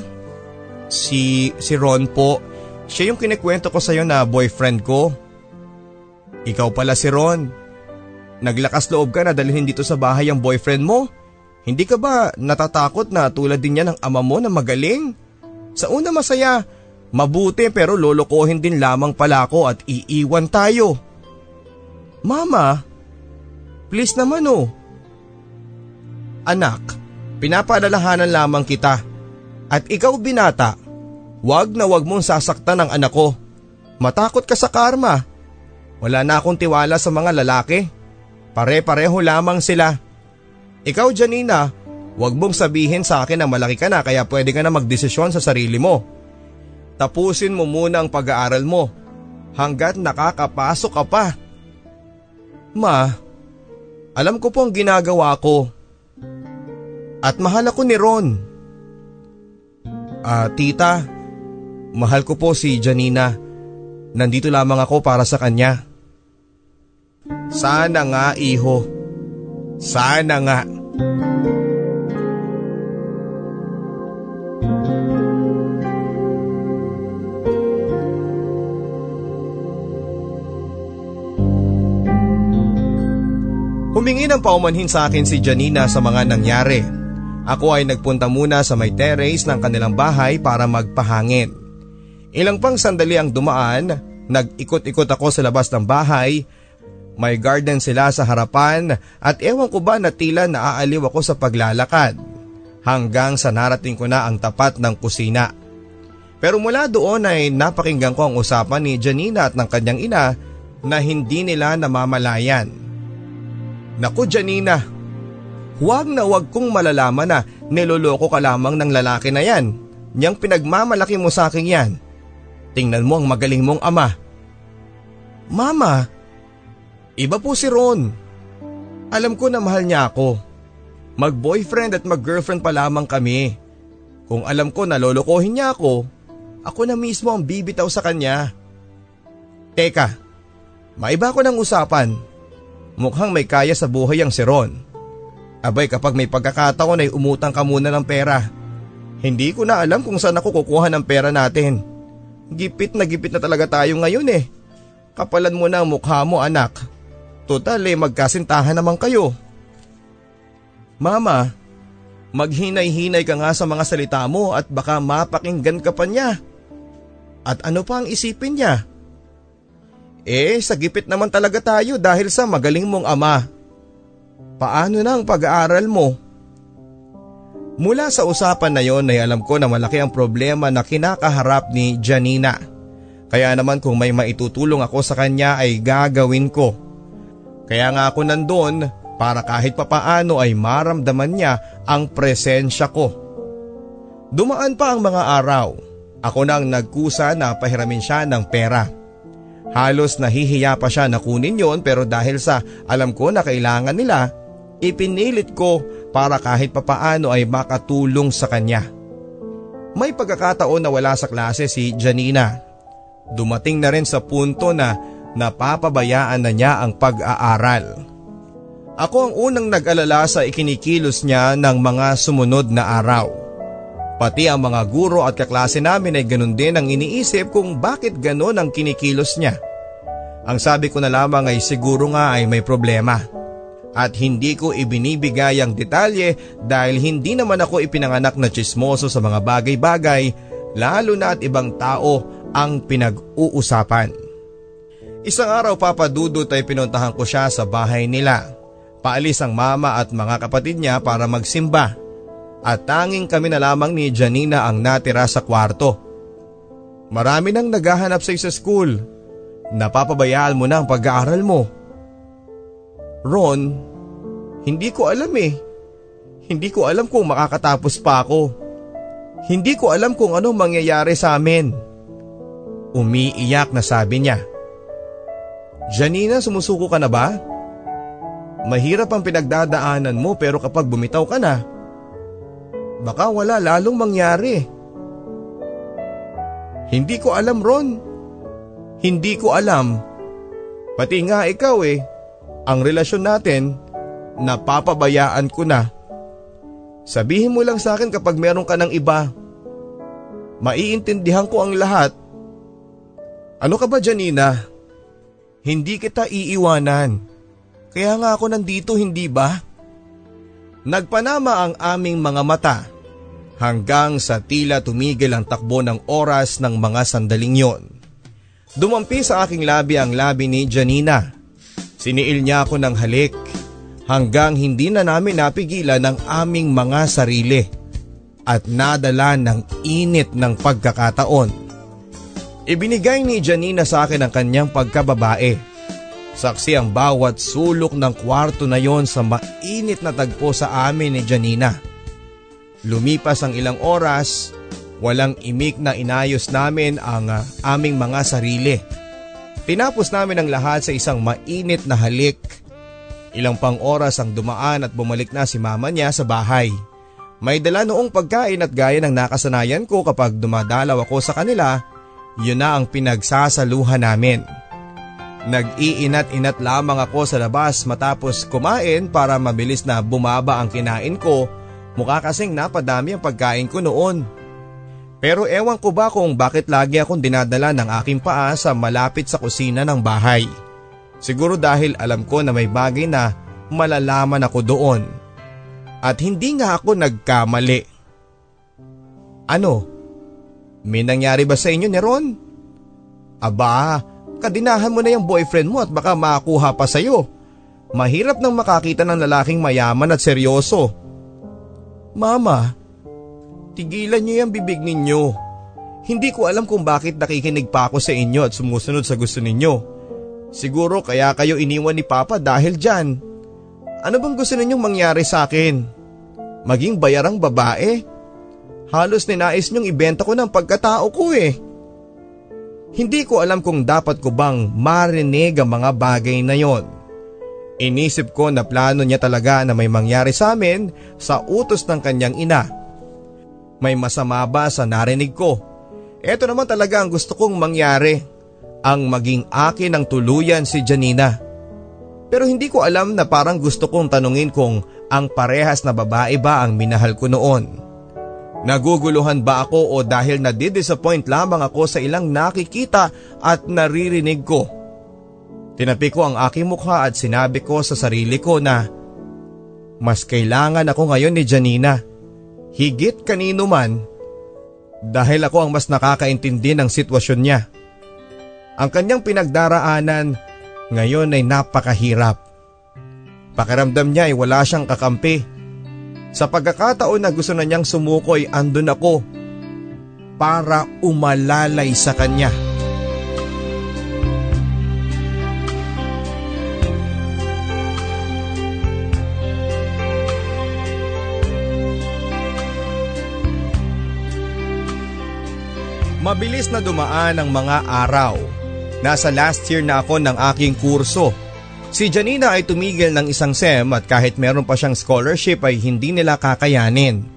si, si Ron po, siya yung kinikwento ko sa'yo na boyfriend ko. Ikaw pala si Ron. Naglakas loob ka na dalhin dito sa bahay ang boyfriend mo? Hindi ka ba natatakot na tulad din yan ng ama mo na magaling? Sa una masaya, mabuti pero lolokohin din lamang pala ako at iiwan tayo. Mama, please naman oh. Anak, pinapaalalahanan lamang kita. At ikaw binata, wag na wag mong sasaktan ang anak ko. Matakot ka sa karma. Wala na akong tiwala sa mga lalaki. Pare-pareho lamang sila. Ikaw Janina, huwag mong sabihin sa akin na malaki ka na kaya pwede ka na magdesisyon sa sarili mo. Tapusin mo muna ang pag-aaral mo hanggat nakakapasok ka pa. Ma, alam ko po ang ginagawa ko. At mahal ako ni Ron. Ah, tita, mahal ko po si Janina. Nandito lamang ako para sa kanya. Sana nga iho. Sana nga. Humingi ng paumanhin sa akin si Janina sa mga nangyari. Ako ay nagpunta muna sa may terrace ng kanilang bahay para magpahangin. Ilang pang sandali ang dumaan, nag-ikot-ikot ako sa labas ng bahay may garden sila sa harapan at ewan ko ba na tila naaaliw ako sa paglalakad hanggang sa narating ko na ang tapat ng kusina. Pero mula doon ay napakinggan ko ang usapan ni Janina at ng kanyang ina na hindi nila namamalayan. Naku Janina, huwag na huwag kong malalaman na niloloko ka lamang ng lalaki na yan. Niyang pinagmamalaki mo sa akin yan. Tingnan mo ang magaling mong ama. Mama, Iba po si Ron. Alam ko na mahal niya ako. Mag-boyfriend at mag-girlfriend pa lamang kami. Kung alam ko na lolokohin niya ako, ako na mismo ang bibitaw sa kanya. Teka, maiba ko ng usapan. Mukhang may kaya sa buhay ang si Ron. Abay kapag may pagkakataon ay umutang ka muna ng pera. Hindi ko na alam kung saan ako kukuha ng pera natin. Gipit na gipit na talaga tayo ngayon eh. Kapalan mo na ang mukha mo anak. Total eh magkasintahan naman kayo. Mama, maghinay-hinay ka nga sa mga salita mo at baka mapakinggan ka pa niya. At ano pa ang isipin niya? Eh, sa gipit naman talaga tayo dahil sa magaling mong ama. Paano na ang pag-aaral mo? Mula sa usapan na yon ay alam ko na malaki ang problema na kinakaharap ni Janina. Kaya naman kung may maitutulong ako sa kanya ay gagawin ko. Kaya nga ako nandun para kahit papaano ay maramdaman niya ang presensya ko. Dumaan pa ang mga araw. Ako nang nagkusa na pahiramin siya ng pera. Halos nahihiya pa siya na kunin yon pero dahil sa alam ko na kailangan nila, ipinilit ko para kahit papaano ay makatulong sa kanya. May pagkakataon na wala sa klase si Janina. Dumating na rin sa punto na napapabayaan na niya ang pag-aaral. Ako ang unang nag-alala sa ikinikilos niya ng mga sumunod na araw. Pati ang mga guro at kaklase namin ay ganun din ang iniisip kung bakit ganun ang kinikilos niya. Ang sabi ko na lamang ay siguro nga ay may problema. At hindi ko ibinibigay ang detalye dahil hindi naman ako ipinanganak na chismoso sa mga bagay-bagay lalo na at ibang tao ang pinag-uusapan. Isang araw papadudot ay pinuntahan ko siya sa bahay nila. Paalis ang mama at mga kapatid niya para magsimba at tanging kami na lamang ni Janina ang natira sa kwarto. Marami nang naghahanap sa isa school. Napapabayaan mo na ang pag-aaral mo. Ron, hindi ko alam eh. Hindi ko alam kung makakatapos pa ako. Hindi ko alam kung ano mangyayari sa amin. Umiiyak na sabi niya. Janina, sumusuko ka na ba? Mahirap ang pinagdadaanan mo pero kapag bumitaw ka na, Baka wala lalong mangyari. Hindi ko alam Ron. Hindi ko alam. Pati nga ikaw eh, ang relasyon natin, napapabayaan ko na. Sabihin mo lang sa akin kapag meron ka ng iba. Maiintindihan ko ang lahat. Ano ka ba Janina? Hindi kita iiwanan. Kaya nga ako nandito hindi ba? Nagpanama ang aming mga mata hanggang sa tila tumigil ang takbo ng oras ng mga sandaling yon. Dumampi sa aking labi ang labi ni Janina. Siniil niya ako ng halik hanggang hindi na namin napigilan ang aming mga sarili at nadala ng init ng pagkakataon. Ibinigay ni Janina sa akin ang kanyang pagkababae. Saksi ang bawat sulok ng kwarto na yon sa mainit na tagpo sa amin ni Janina. Lumipas ang ilang oras, walang imik na inayos namin ang uh, aming mga sarili. Tinapos namin ang lahat sa isang mainit na halik. Ilang pang oras ang dumaan at bumalik na si mama niya sa bahay. May dala noong pagkain at gaya ng nakasanayan ko kapag dumadalaw ako sa kanila, yun na ang pinagsasaluhan namin. Nag-iinat-inat lamang ako sa labas matapos kumain para mabilis na bumaba ang kinain ko Mukha kasing napadami ang pagkain ko noon. Pero ewan ko ba kung bakit lagi akong dinadala ng aking paa sa malapit sa kusina ng bahay. Siguro dahil alam ko na may bagay na malalaman ako doon. At hindi nga ako nagkamali. Ano? May nangyari ba sa inyo ni Ron? Aba, kadinahan mo na yung boyfriend mo at baka makakuha pa sa'yo. Mahirap nang makakita ng lalaking mayaman at seryoso Mama, tigilan niyo yung bibig ninyo. Hindi ko alam kung bakit nakikinig pa ako sa inyo at sumusunod sa gusto ninyo. Siguro kaya kayo iniwan ni Papa dahil dyan. Ano bang gusto ninyong mangyari sa akin? Maging bayarang babae? Halos ninais niyong ibenta ko ng pagkatao ko eh. Hindi ko alam kung dapat ko bang marinig ang mga bagay na yon. Inisip ko na plano niya talaga na may mangyari sa amin sa utos ng kanyang ina. May masama ba sa narinig ko? Ito naman talaga ang gusto kong mangyari. Ang maging akin ng tuluyan si Janina. Pero hindi ko alam na parang gusto kong tanungin kung ang parehas na babae ba ang minahal ko noon. Naguguluhan ba ako o dahil nadidisappoint lamang ako sa ilang nakikita at naririnig ko? Tinapi ko ang aking mukha at sinabi ko sa sarili ko na mas kailangan ako ngayon ni Janina. Higit kanino man dahil ako ang mas nakakaintindi ng sitwasyon niya. Ang kanyang pinagdaraanan ngayon ay napakahirap. Pakiramdam niya ay wala siyang kakampi. Sa pagkakataon na gusto na niyang sumukoy andun ako para umalalay sa kanya. Mabilis na dumaan ang mga araw. Nasa last year na ako ng aking kurso. Si Janina ay tumigil ng isang SEM at kahit meron pa siyang scholarship ay hindi nila kakayanin.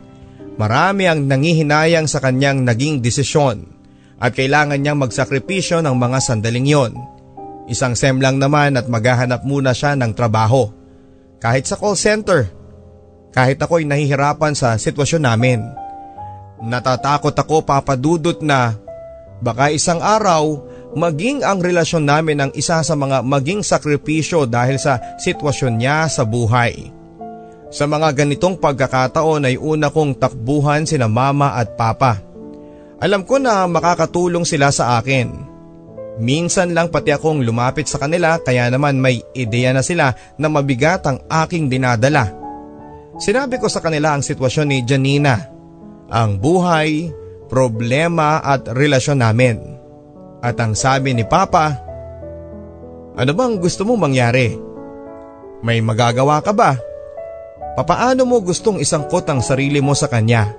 Marami ang nangihinayang sa kanyang naging desisyon at kailangan niyang magsakripisyo ng mga sandaling yon. Isang SEM lang naman at maghahanap muna siya ng trabaho. Kahit sa call center. Kahit ako'y nahihirapan sa sitwasyon namin. Natatakot ako papadudot na baka isang araw maging ang relasyon namin ang isa sa mga maging sakripisyo dahil sa sitwasyon niya sa buhay. Sa mga ganitong pagkakataon ay una kong takbuhan sina mama at papa. Alam ko na makakatulong sila sa akin. Minsan lang pati akong lumapit sa kanila kaya naman may ideya na sila na mabigat ang aking dinadala. Sinabi ko sa kanila ang sitwasyon ni Janina, ang buhay, problema at relasyon namin. At ang sabi ni Papa, Ano bang gusto mo mangyari? May magagawa ka ba? Papaano mo gustong isangkot ang sarili mo sa kanya?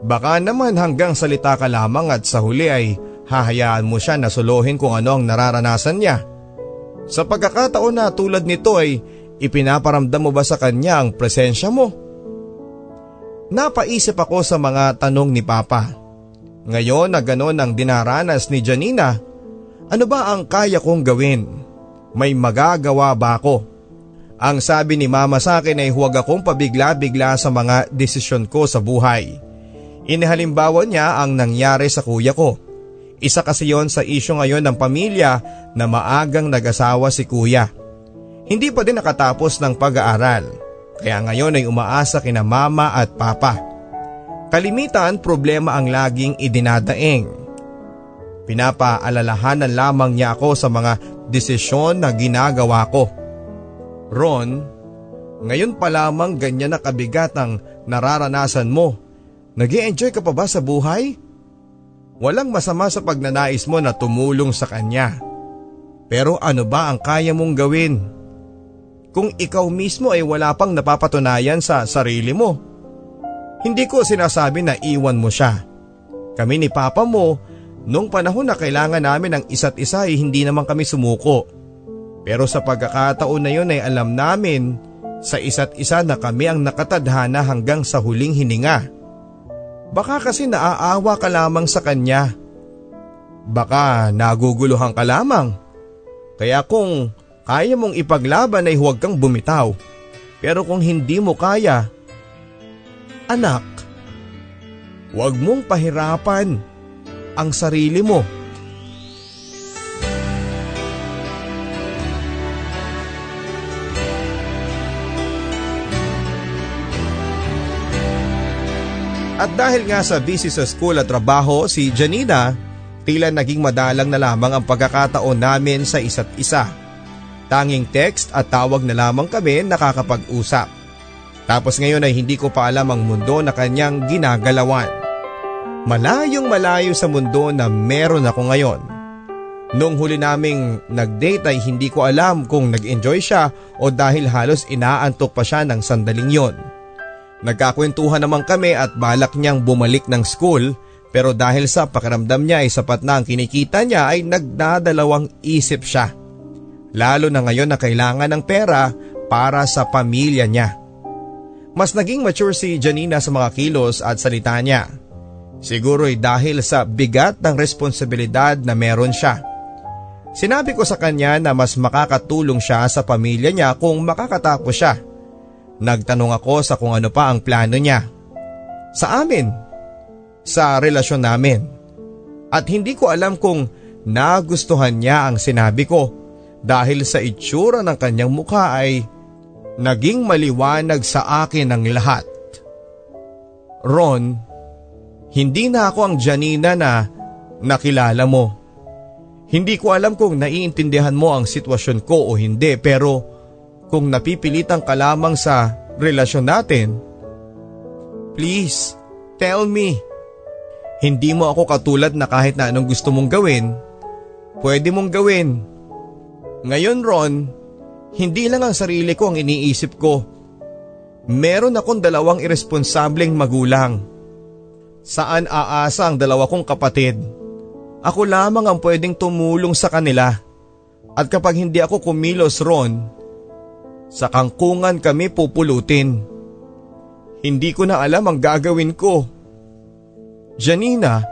Baka naman hanggang salita ka lamang at sa huli ay hahayaan mo siya na suluhin kung ano ang nararanasan niya. Sa pagkakataon na tulad nito ay ipinaparamdam mo ba sa kanya ang presensya mo? Napaisip ako sa mga tanong ni Papa. Ngayon na ganon ang dinaranas ni Janina, ano ba ang kaya kong gawin? May magagawa ba ako? Ang sabi ni mama sa akin ay huwag akong pabigla-bigla sa mga desisyon ko sa buhay. Inihalimbawa niya ang nangyari sa kuya ko. Isa kasi yon sa isyo ngayon ng pamilya na maagang nag-asawa si kuya. Hindi pa din nakatapos ng pag-aaral, kaya ngayon ay umaasa kina mama at papa. Kalimitan problema ang laging idinadaing. Pinapaalalahanan lamang niya ako sa mga desisyon na ginagawa ko. Ron, ngayon pa lamang ganyan na kabigat ang nararanasan mo. nag enjoy ka pa ba sa buhay? Walang masama sa pagnanais mo na tumulong sa kanya. Pero ano ba ang kaya mong gawin? Kung ikaw mismo ay wala pang napapatunayan sa sarili mo. Hindi ko sinasabi na iwan mo siya. Kami ni papa mo, nung panahon na kailangan namin ng isa't isa ay hindi naman kami sumuko. Pero sa pagkakataon na yun ay alam namin sa isa't isa na kami ang nakatadhana hanggang sa huling hininga. Baka kasi naaawa ka lamang sa kanya. Baka naguguluhan ka lamang. Kaya kung kaya mong ipaglaban ay huwag kang bumitaw. Pero kung hindi mo kaya, anak, huwag mong pahirapan ang sarili mo. At dahil nga sa busy sa school at trabaho si Janina, tila naging madalang na lamang ang pagkakataon namin sa isa't isa. Tanging text at tawag na lamang kami nakakapag-usap. Tapos ngayon ay hindi ko pa alam ang mundo na kanyang ginagalawan. Malayong malayo sa mundo na meron ako ngayon. Nung huli naming nag-date ay hindi ko alam kung nag-enjoy siya o dahil halos inaantok pa siya ng sandaling yon. Nagkakwentuhan naman kami at balak niyang bumalik ng school pero dahil sa pakiramdam niya ay sapat na ang kinikita niya ay nagdadalawang isip siya. Lalo na ngayon na kailangan ng pera para sa pamilya niya. Mas naging mature si Janina sa mga kilos at salita niya. Siguro'y dahil sa bigat ng responsibilidad na meron siya. Sinabi ko sa kanya na mas makakatulong siya sa pamilya niya kung makakatapos siya Nagtanong ako sa kung ano pa ang plano niya. Sa amin. Sa relasyon namin. At hindi ko alam kung nagustuhan niya ang sinabi ko dahil sa itsura ng kanyang mukha ay naging maliwanag sa akin ang lahat. Ron, hindi na ako ang Janina na nakilala mo. Hindi ko alam kung naiintindihan mo ang sitwasyon ko o hindi pero kung napipilitan ka lamang sa relasyon natin. Please, tell me. Hindi mo ako katulad na kahit na anong gusto mong gawin, pwede mong gawin. Ngayon Ron, hindi lang ang sarili ko ang iniisip ko. Meron akong dalawang irresponsableng magulang. Saan aasa ang dalawa kong kapatid? Ako lamang ang pwedeng tumulong sa kanila. At kapag hindi ako kumilos Ron, sa kangkungan kami pupulutin. Hindi ko na alam ang gagawin ko. Janina,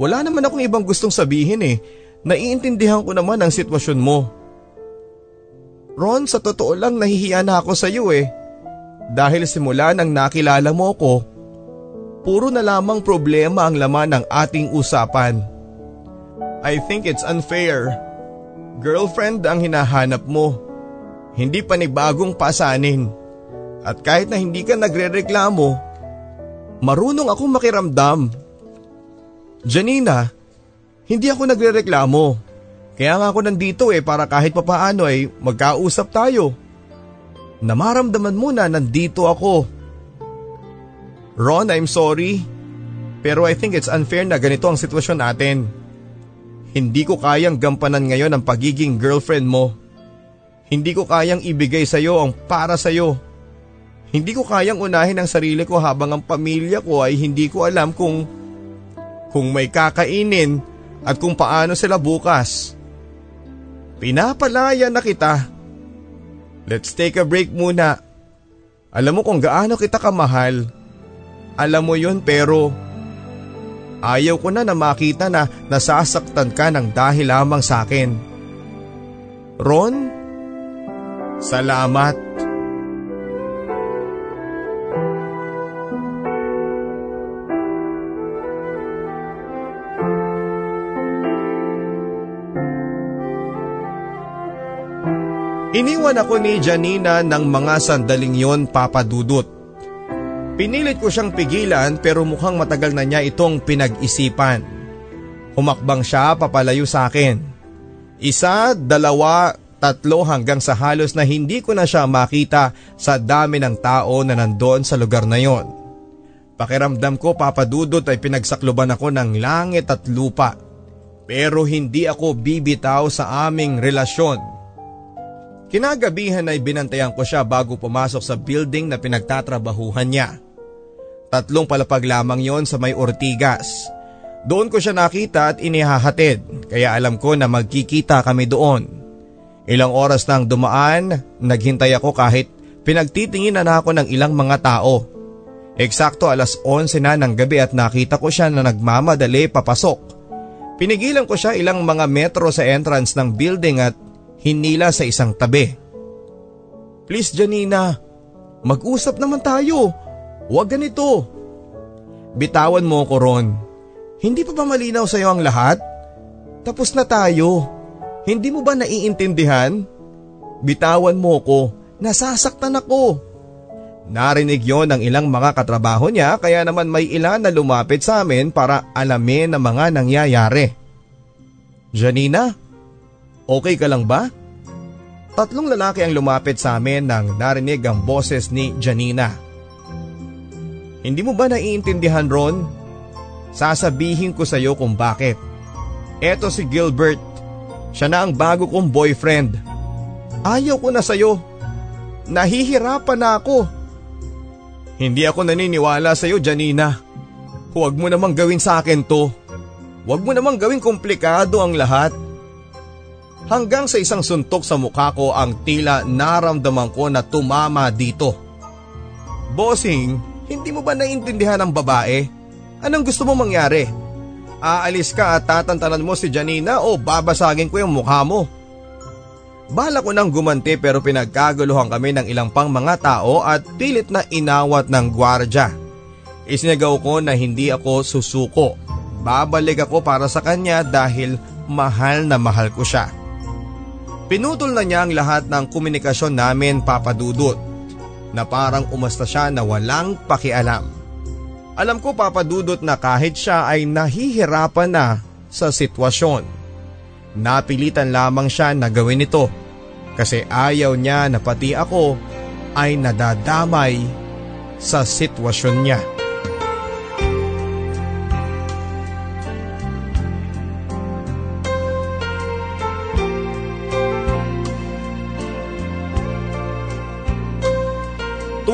wala naman akong ibang gustong sabihin eh. Naiintindihan ko naman ang sitwasyon mo. Ron, sa totoo lang nahihiya na ako sa iyo eh. Dahil simula nang nakilala mo ko, Puro na lamang problema ang laman ng ating usapan. I think it's unfair. Girlfriend ang hinahanap mo. Hindi panibagong pasanin. At kahit na hindi ka nagre-reklamo, marunong akong makiramdam. Janina, hindi ako nagre-reklamo. Kaya nga ako nandito eh para kahit papaano ay magkausap tayo. Namaramdaman mo na nandito ako. Ron, I'm sorry. Pero I think it's unfair na ganito ang sitwasyon natin. Hindi ko kayang gampanan ngayon ang pagiging girlfriend mo. Hindi ko kayang ibigay sa iyo ang para sa iyo. Hindi ko kayang unahin ang sarili ko habang ang pamilya ko ay hindi ko alam kung kung may kakainin at kung paano sila bukas. Pinapalaya na kita. Let's take a break muna. Alam mo kung gaano kita kamahal. Alam mo yun pero ayaw ko na na makita na nasasaktan ka ng dahil lamang sa akin. Ron, salamat. Iniwan ako ni Janina ng mga sandaling yon papadudot. Pinilit ko siyang pigilan pero mukhang matagal na niya itong pinag-isipan. Humakbang siya papalayo sa akin. Isa, dalawa, tatlo hanggang sa halos na hindi ko na siya makita sa dami ng tao na nandoon sa lugar na yon. Pakiramdam ko papadudot ay pinagsakluban ako ng langit at lupa. Pero hindi ako bibitaw sa aming relasyon Kinagabihan ay binantayan ko siya bago pumasok sa building na pinagtatrabahuhan niya. Tatlong palapag lamang yon sa may Ortigas. Doon ko siya nakita at inihahatid kaya alam ko na magkikita kami doon. Ilang oras nang dumaan, naghintay ako kahit pinagtitingin na ako ng ilang mga tao. Eksakto alas 11 na ng gabi at nakita ko siya na nagmamadali papasok. Pinigilan ko siya ilang mga metro sa entrance ng building at hinila sa isang tabi. Please Janina, mag-usap naman tayo. Huwag ganito. Bitawan mo ko ron. Hindi pa ba malinaw sa iyo ang lahat? Tapos na tayo. Hindi mo ba naiintindihan? Bitawan mo ko. Nasasaktan ako. Narinig yon ng ilang mga katrabaho niya kaya naman may ilan na lumapit sa amin para alamin ang mga nangyayari. Janina, Okay ka lang ba? Tatlong lalaki ang lumapit sa amin nang narinig ang boses ni Janina. Hindi mo ba naiintindihan Ron? Sasabihin ko sa iyo kung bakit. Eto si Gilbert. Siya na ang bago kong boyfriend. Ayaw ko na sa iyo. Nahihirapan na ako. Hindi ako naniniwala sa iyo Janina. Huwag mo namang gawin sa akin to. Huwag mo namang gawin komplikado ang lahat. Hanggang sa isang suntok sa mukha ko ang tila naramdaman ko na tumama dito. Bossing, hindi mo ba naiintindihan ang babae? Anong gusto mo mangyari? Aalis ka at tatantanan mo si Janina o babasagin ko yung mukha mo? Bala ko nang gumanti pero pinagkaguluhan kami ng ilang pang mga tao at pilit na inawat ng gwardya. Isinigaw ko na hindi ako susuko. Babalik ako para sa kanya dahil mahal na mahal ko siya. Pinutol na niya ang lahat ng komunikasyon namin papadudot na parang umasta siya na walang pakialam. Alam ko papadudot na kahit siya ay nahihirapan na sa sitwasyon. Napilitan lamang siya na gawin ito kasi ayaw niya na pati ako ay nadadamay sa sitwasyon niya.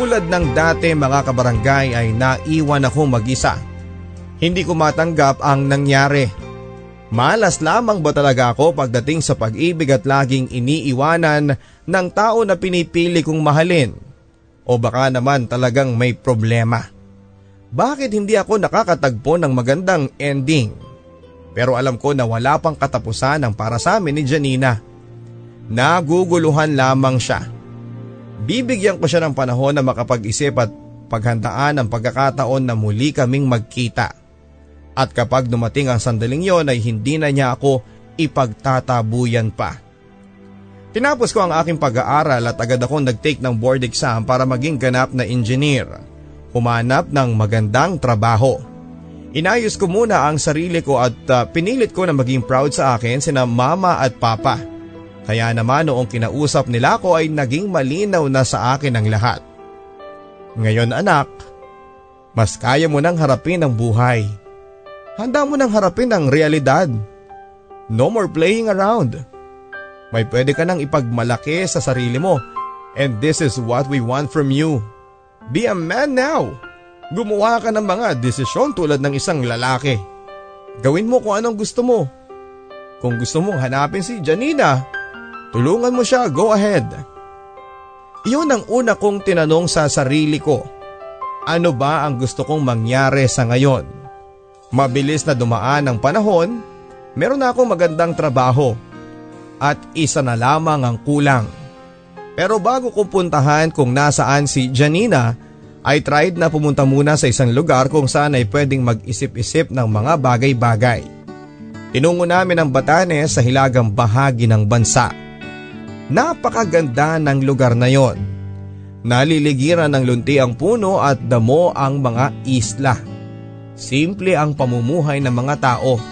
Tulad ng dati mga kabarangay ay naiwan ako mag-isa. Hindi ko matanggap ang nangyari. Malas lamang ba talaga ako pagdating sa pag-ibig at laging iniiwanan ng tao na pinipili kong mahalin? O baka naman talagang may problema? Bakit hindi ako nakakatagpo ng magandang ending? Pero alam ko na wala pang katapusan ang para sa amin ni Janina. Naguguluhan lamang siya. Bibigyan ko siya ng panahon na makapag-isip at mapaghandaan ang pagkakataon na muli kaming magkita. At kapag dumating ang sandaling yon ay hindi na niya ako ipagtatabuyan pa. Tinapos ko ang aking pag-aaral at agad akong nag-take ng board exam para maging ganap na engineer. Humanap ng magandang trabaho. Inayos ko muna ang sarili ko at uh, pinilit ko na maging proud sa akin sina mama at papa. Kaya naman noong kinausap nila ko ay naging malinaw na sa akin ang lahat. Ngayon anak, mas kaya mo nang harapin ang buhay. Handa mo nang harapin ang realidad. No more playing around. May pwede ka nang ipagmalaki sa sarili mo and this is what we want from you. Be a man now. Gumawa ka ng mga desisyon tulad ng isang lalaki. Gawin mo kung anong gusto mo. Kung gusto mong hanapin si Janina, tulungan mo siya, go ahead. Iyon ang una kong tinanong sa sarili ko. Ano ba ang gusto kong mangyari sa ngayon? Mabilis na dumaan ang panahon, meron na akong magandang trabaho at isa na lamang ang kulang. Pero bago ko puntahan kung nasaan si Janina, I tried na pumunta muna sa isang lugar kung saan ay pwedeng mag-isip-isip ng mga bagay-bagay. Tinungo namin ang Batanes sa hilagang bahagi ng bansa. Napakaganda ng lugar na yon. Naliligiran ng lunti ang puno at damo ang mga isla. Simple ang pamumuhay ng mga tao.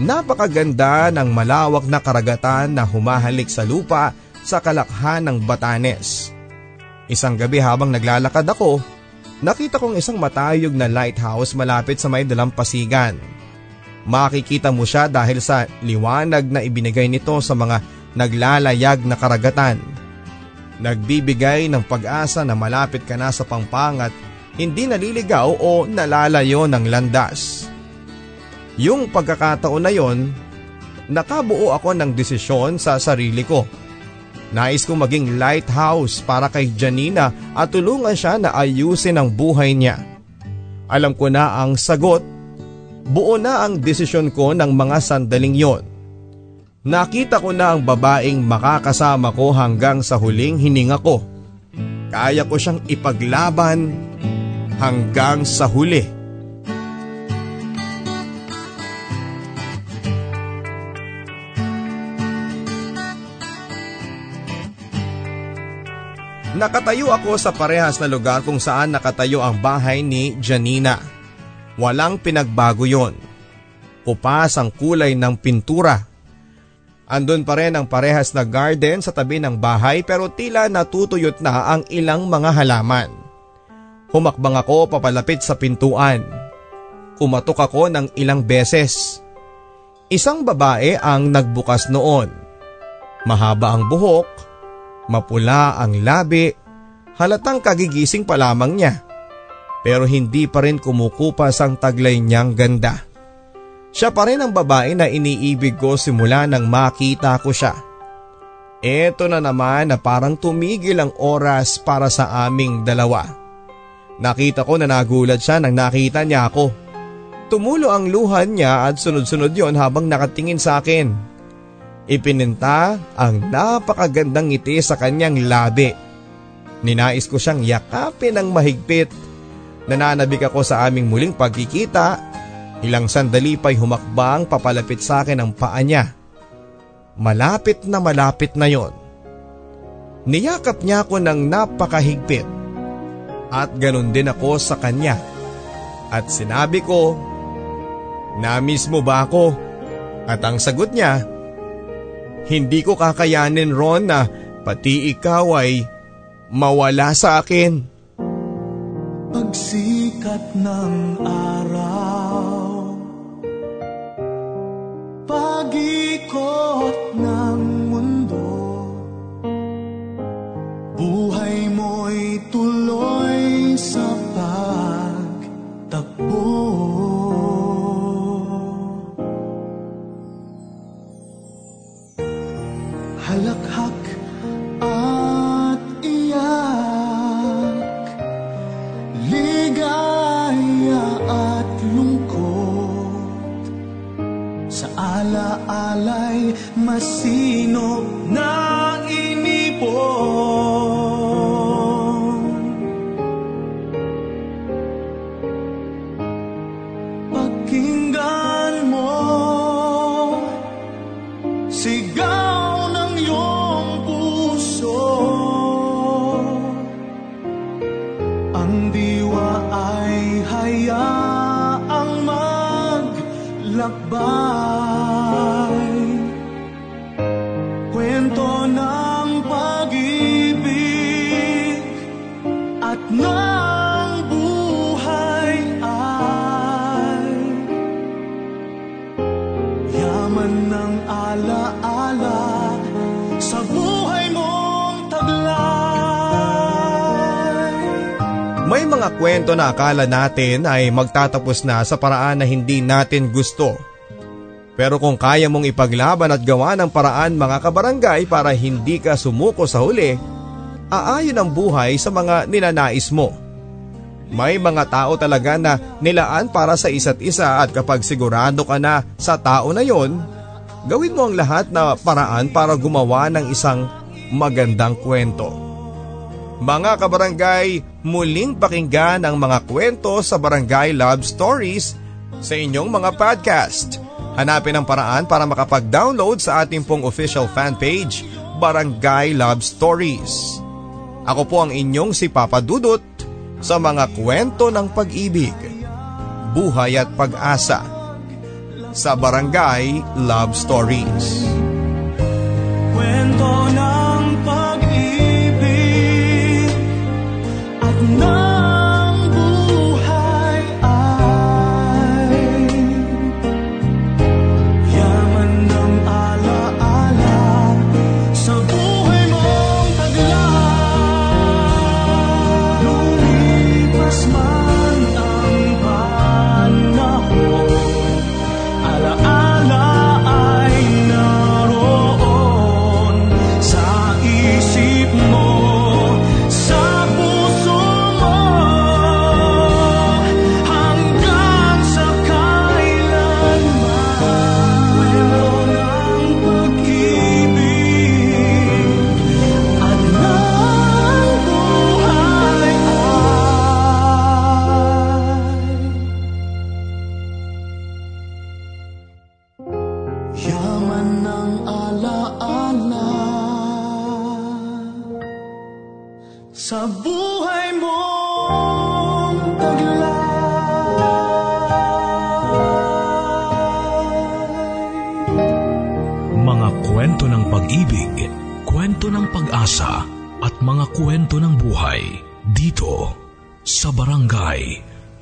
Napakaganda ng malawak na karagatan na humahalik sa lupa sa kalakhan ng Batanes. Isang gabi habang naglalakad ako, nakita kong isang matayog na lighthouse malapit sa may dalampasigan. Makikita mo siya dahil sa liwanag na ibinigay nito sa mga naglalayag na karagatan. Nagbibigay ng pag-asa na malapit ka na sa pangpang at hindi naliligaw o nalalayo ng landas. Yung pagkakataon na yon, nakabuo ako ng desisyon sa sarili ko Nais kong maging lighthouse para kay Janina at tulungan siya na ayusin ang buhay niya. Alam ko na ang sagot. Buo na ang desisyon ko ng mga sandaling yon. Nakita ko na ang babaeng makakasama ko hanggang sa huling hininga ko. Kaya ko siyang ipaglaban hanggang sa huli. Nakatayo ako sa parehas na lugar kung saan nakatayo ang bahay ni Janina. Walang pinagbago yon. Kupas ang kulay ng pintura. Andun pa rin ang parehas na garden sa tabi ng bahay pero tila natutuyot na ang ilang mga halaman. Humakbang ako papalapit sa pintuan. Kumatok ako ng ilang beses. Isang babae ang nagbukas noon. Mahaba ang buhok, Mapula ang labi, halatang kagigising pa lamang niya. Pero hindi pa rin kumukupas ang taglay niyang ganda. Siya pa rin ang babae na iniibig ko simula nang makita ko siya. Eto na naman na parang tumigil ang oras para sa aming dalawa. Nakita ko na nagulat siya nang nakita niya ako. Tumulo ang luhan niya at sunod-sunod yon habang nakatingin sa akin. Ipininta ang napakagandang ngiti sa kanyang labi. Ninais ko siyang yakapin ng mahigpit. Nananabik ako sa aming muling pagkikita. Ilang sandali pa'y humakbang papalapit sa akin ang paa niya. Malapit na malapit na yon. Niyakap niya ako ng napakahigpit. At ganun din ako sa kanya. At sinabi ko, Namiss mo ba ako? At ang sagot niya, hindi ko kakayanin Ron na pati ikaw ay mawala sa akin. Pagsikat ng araw kwento na akala natin ay magtatapos na sa paraan na hindi natin gusto. Pero kung kaya mong ipaglaban at gawa ng paraan mga kabarangay para hindi ka sumuko sa huli, aayon ang buhay sa mga ninanais mo. May mga tao talaga na nilaan para sa isa't isa at kapag sigurado ka na sa tao na yon, gawin mo ang lahat na paraan para gumawa ng isang magandang kwento. Mga kabarangay, muling pakinggan ang mga kwento sa Barangay Love Stories sa inyong mga podcast. Hanapin ang paraan para makapag-download sa ating pong official fan page, Barangay Love Stories. Ako po ang inyong si Papa Dudut sa mga kwento ng pag-ibig, buhay at pag-asa sa Barangay Love Stories. Kwento ng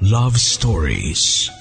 Love Stories.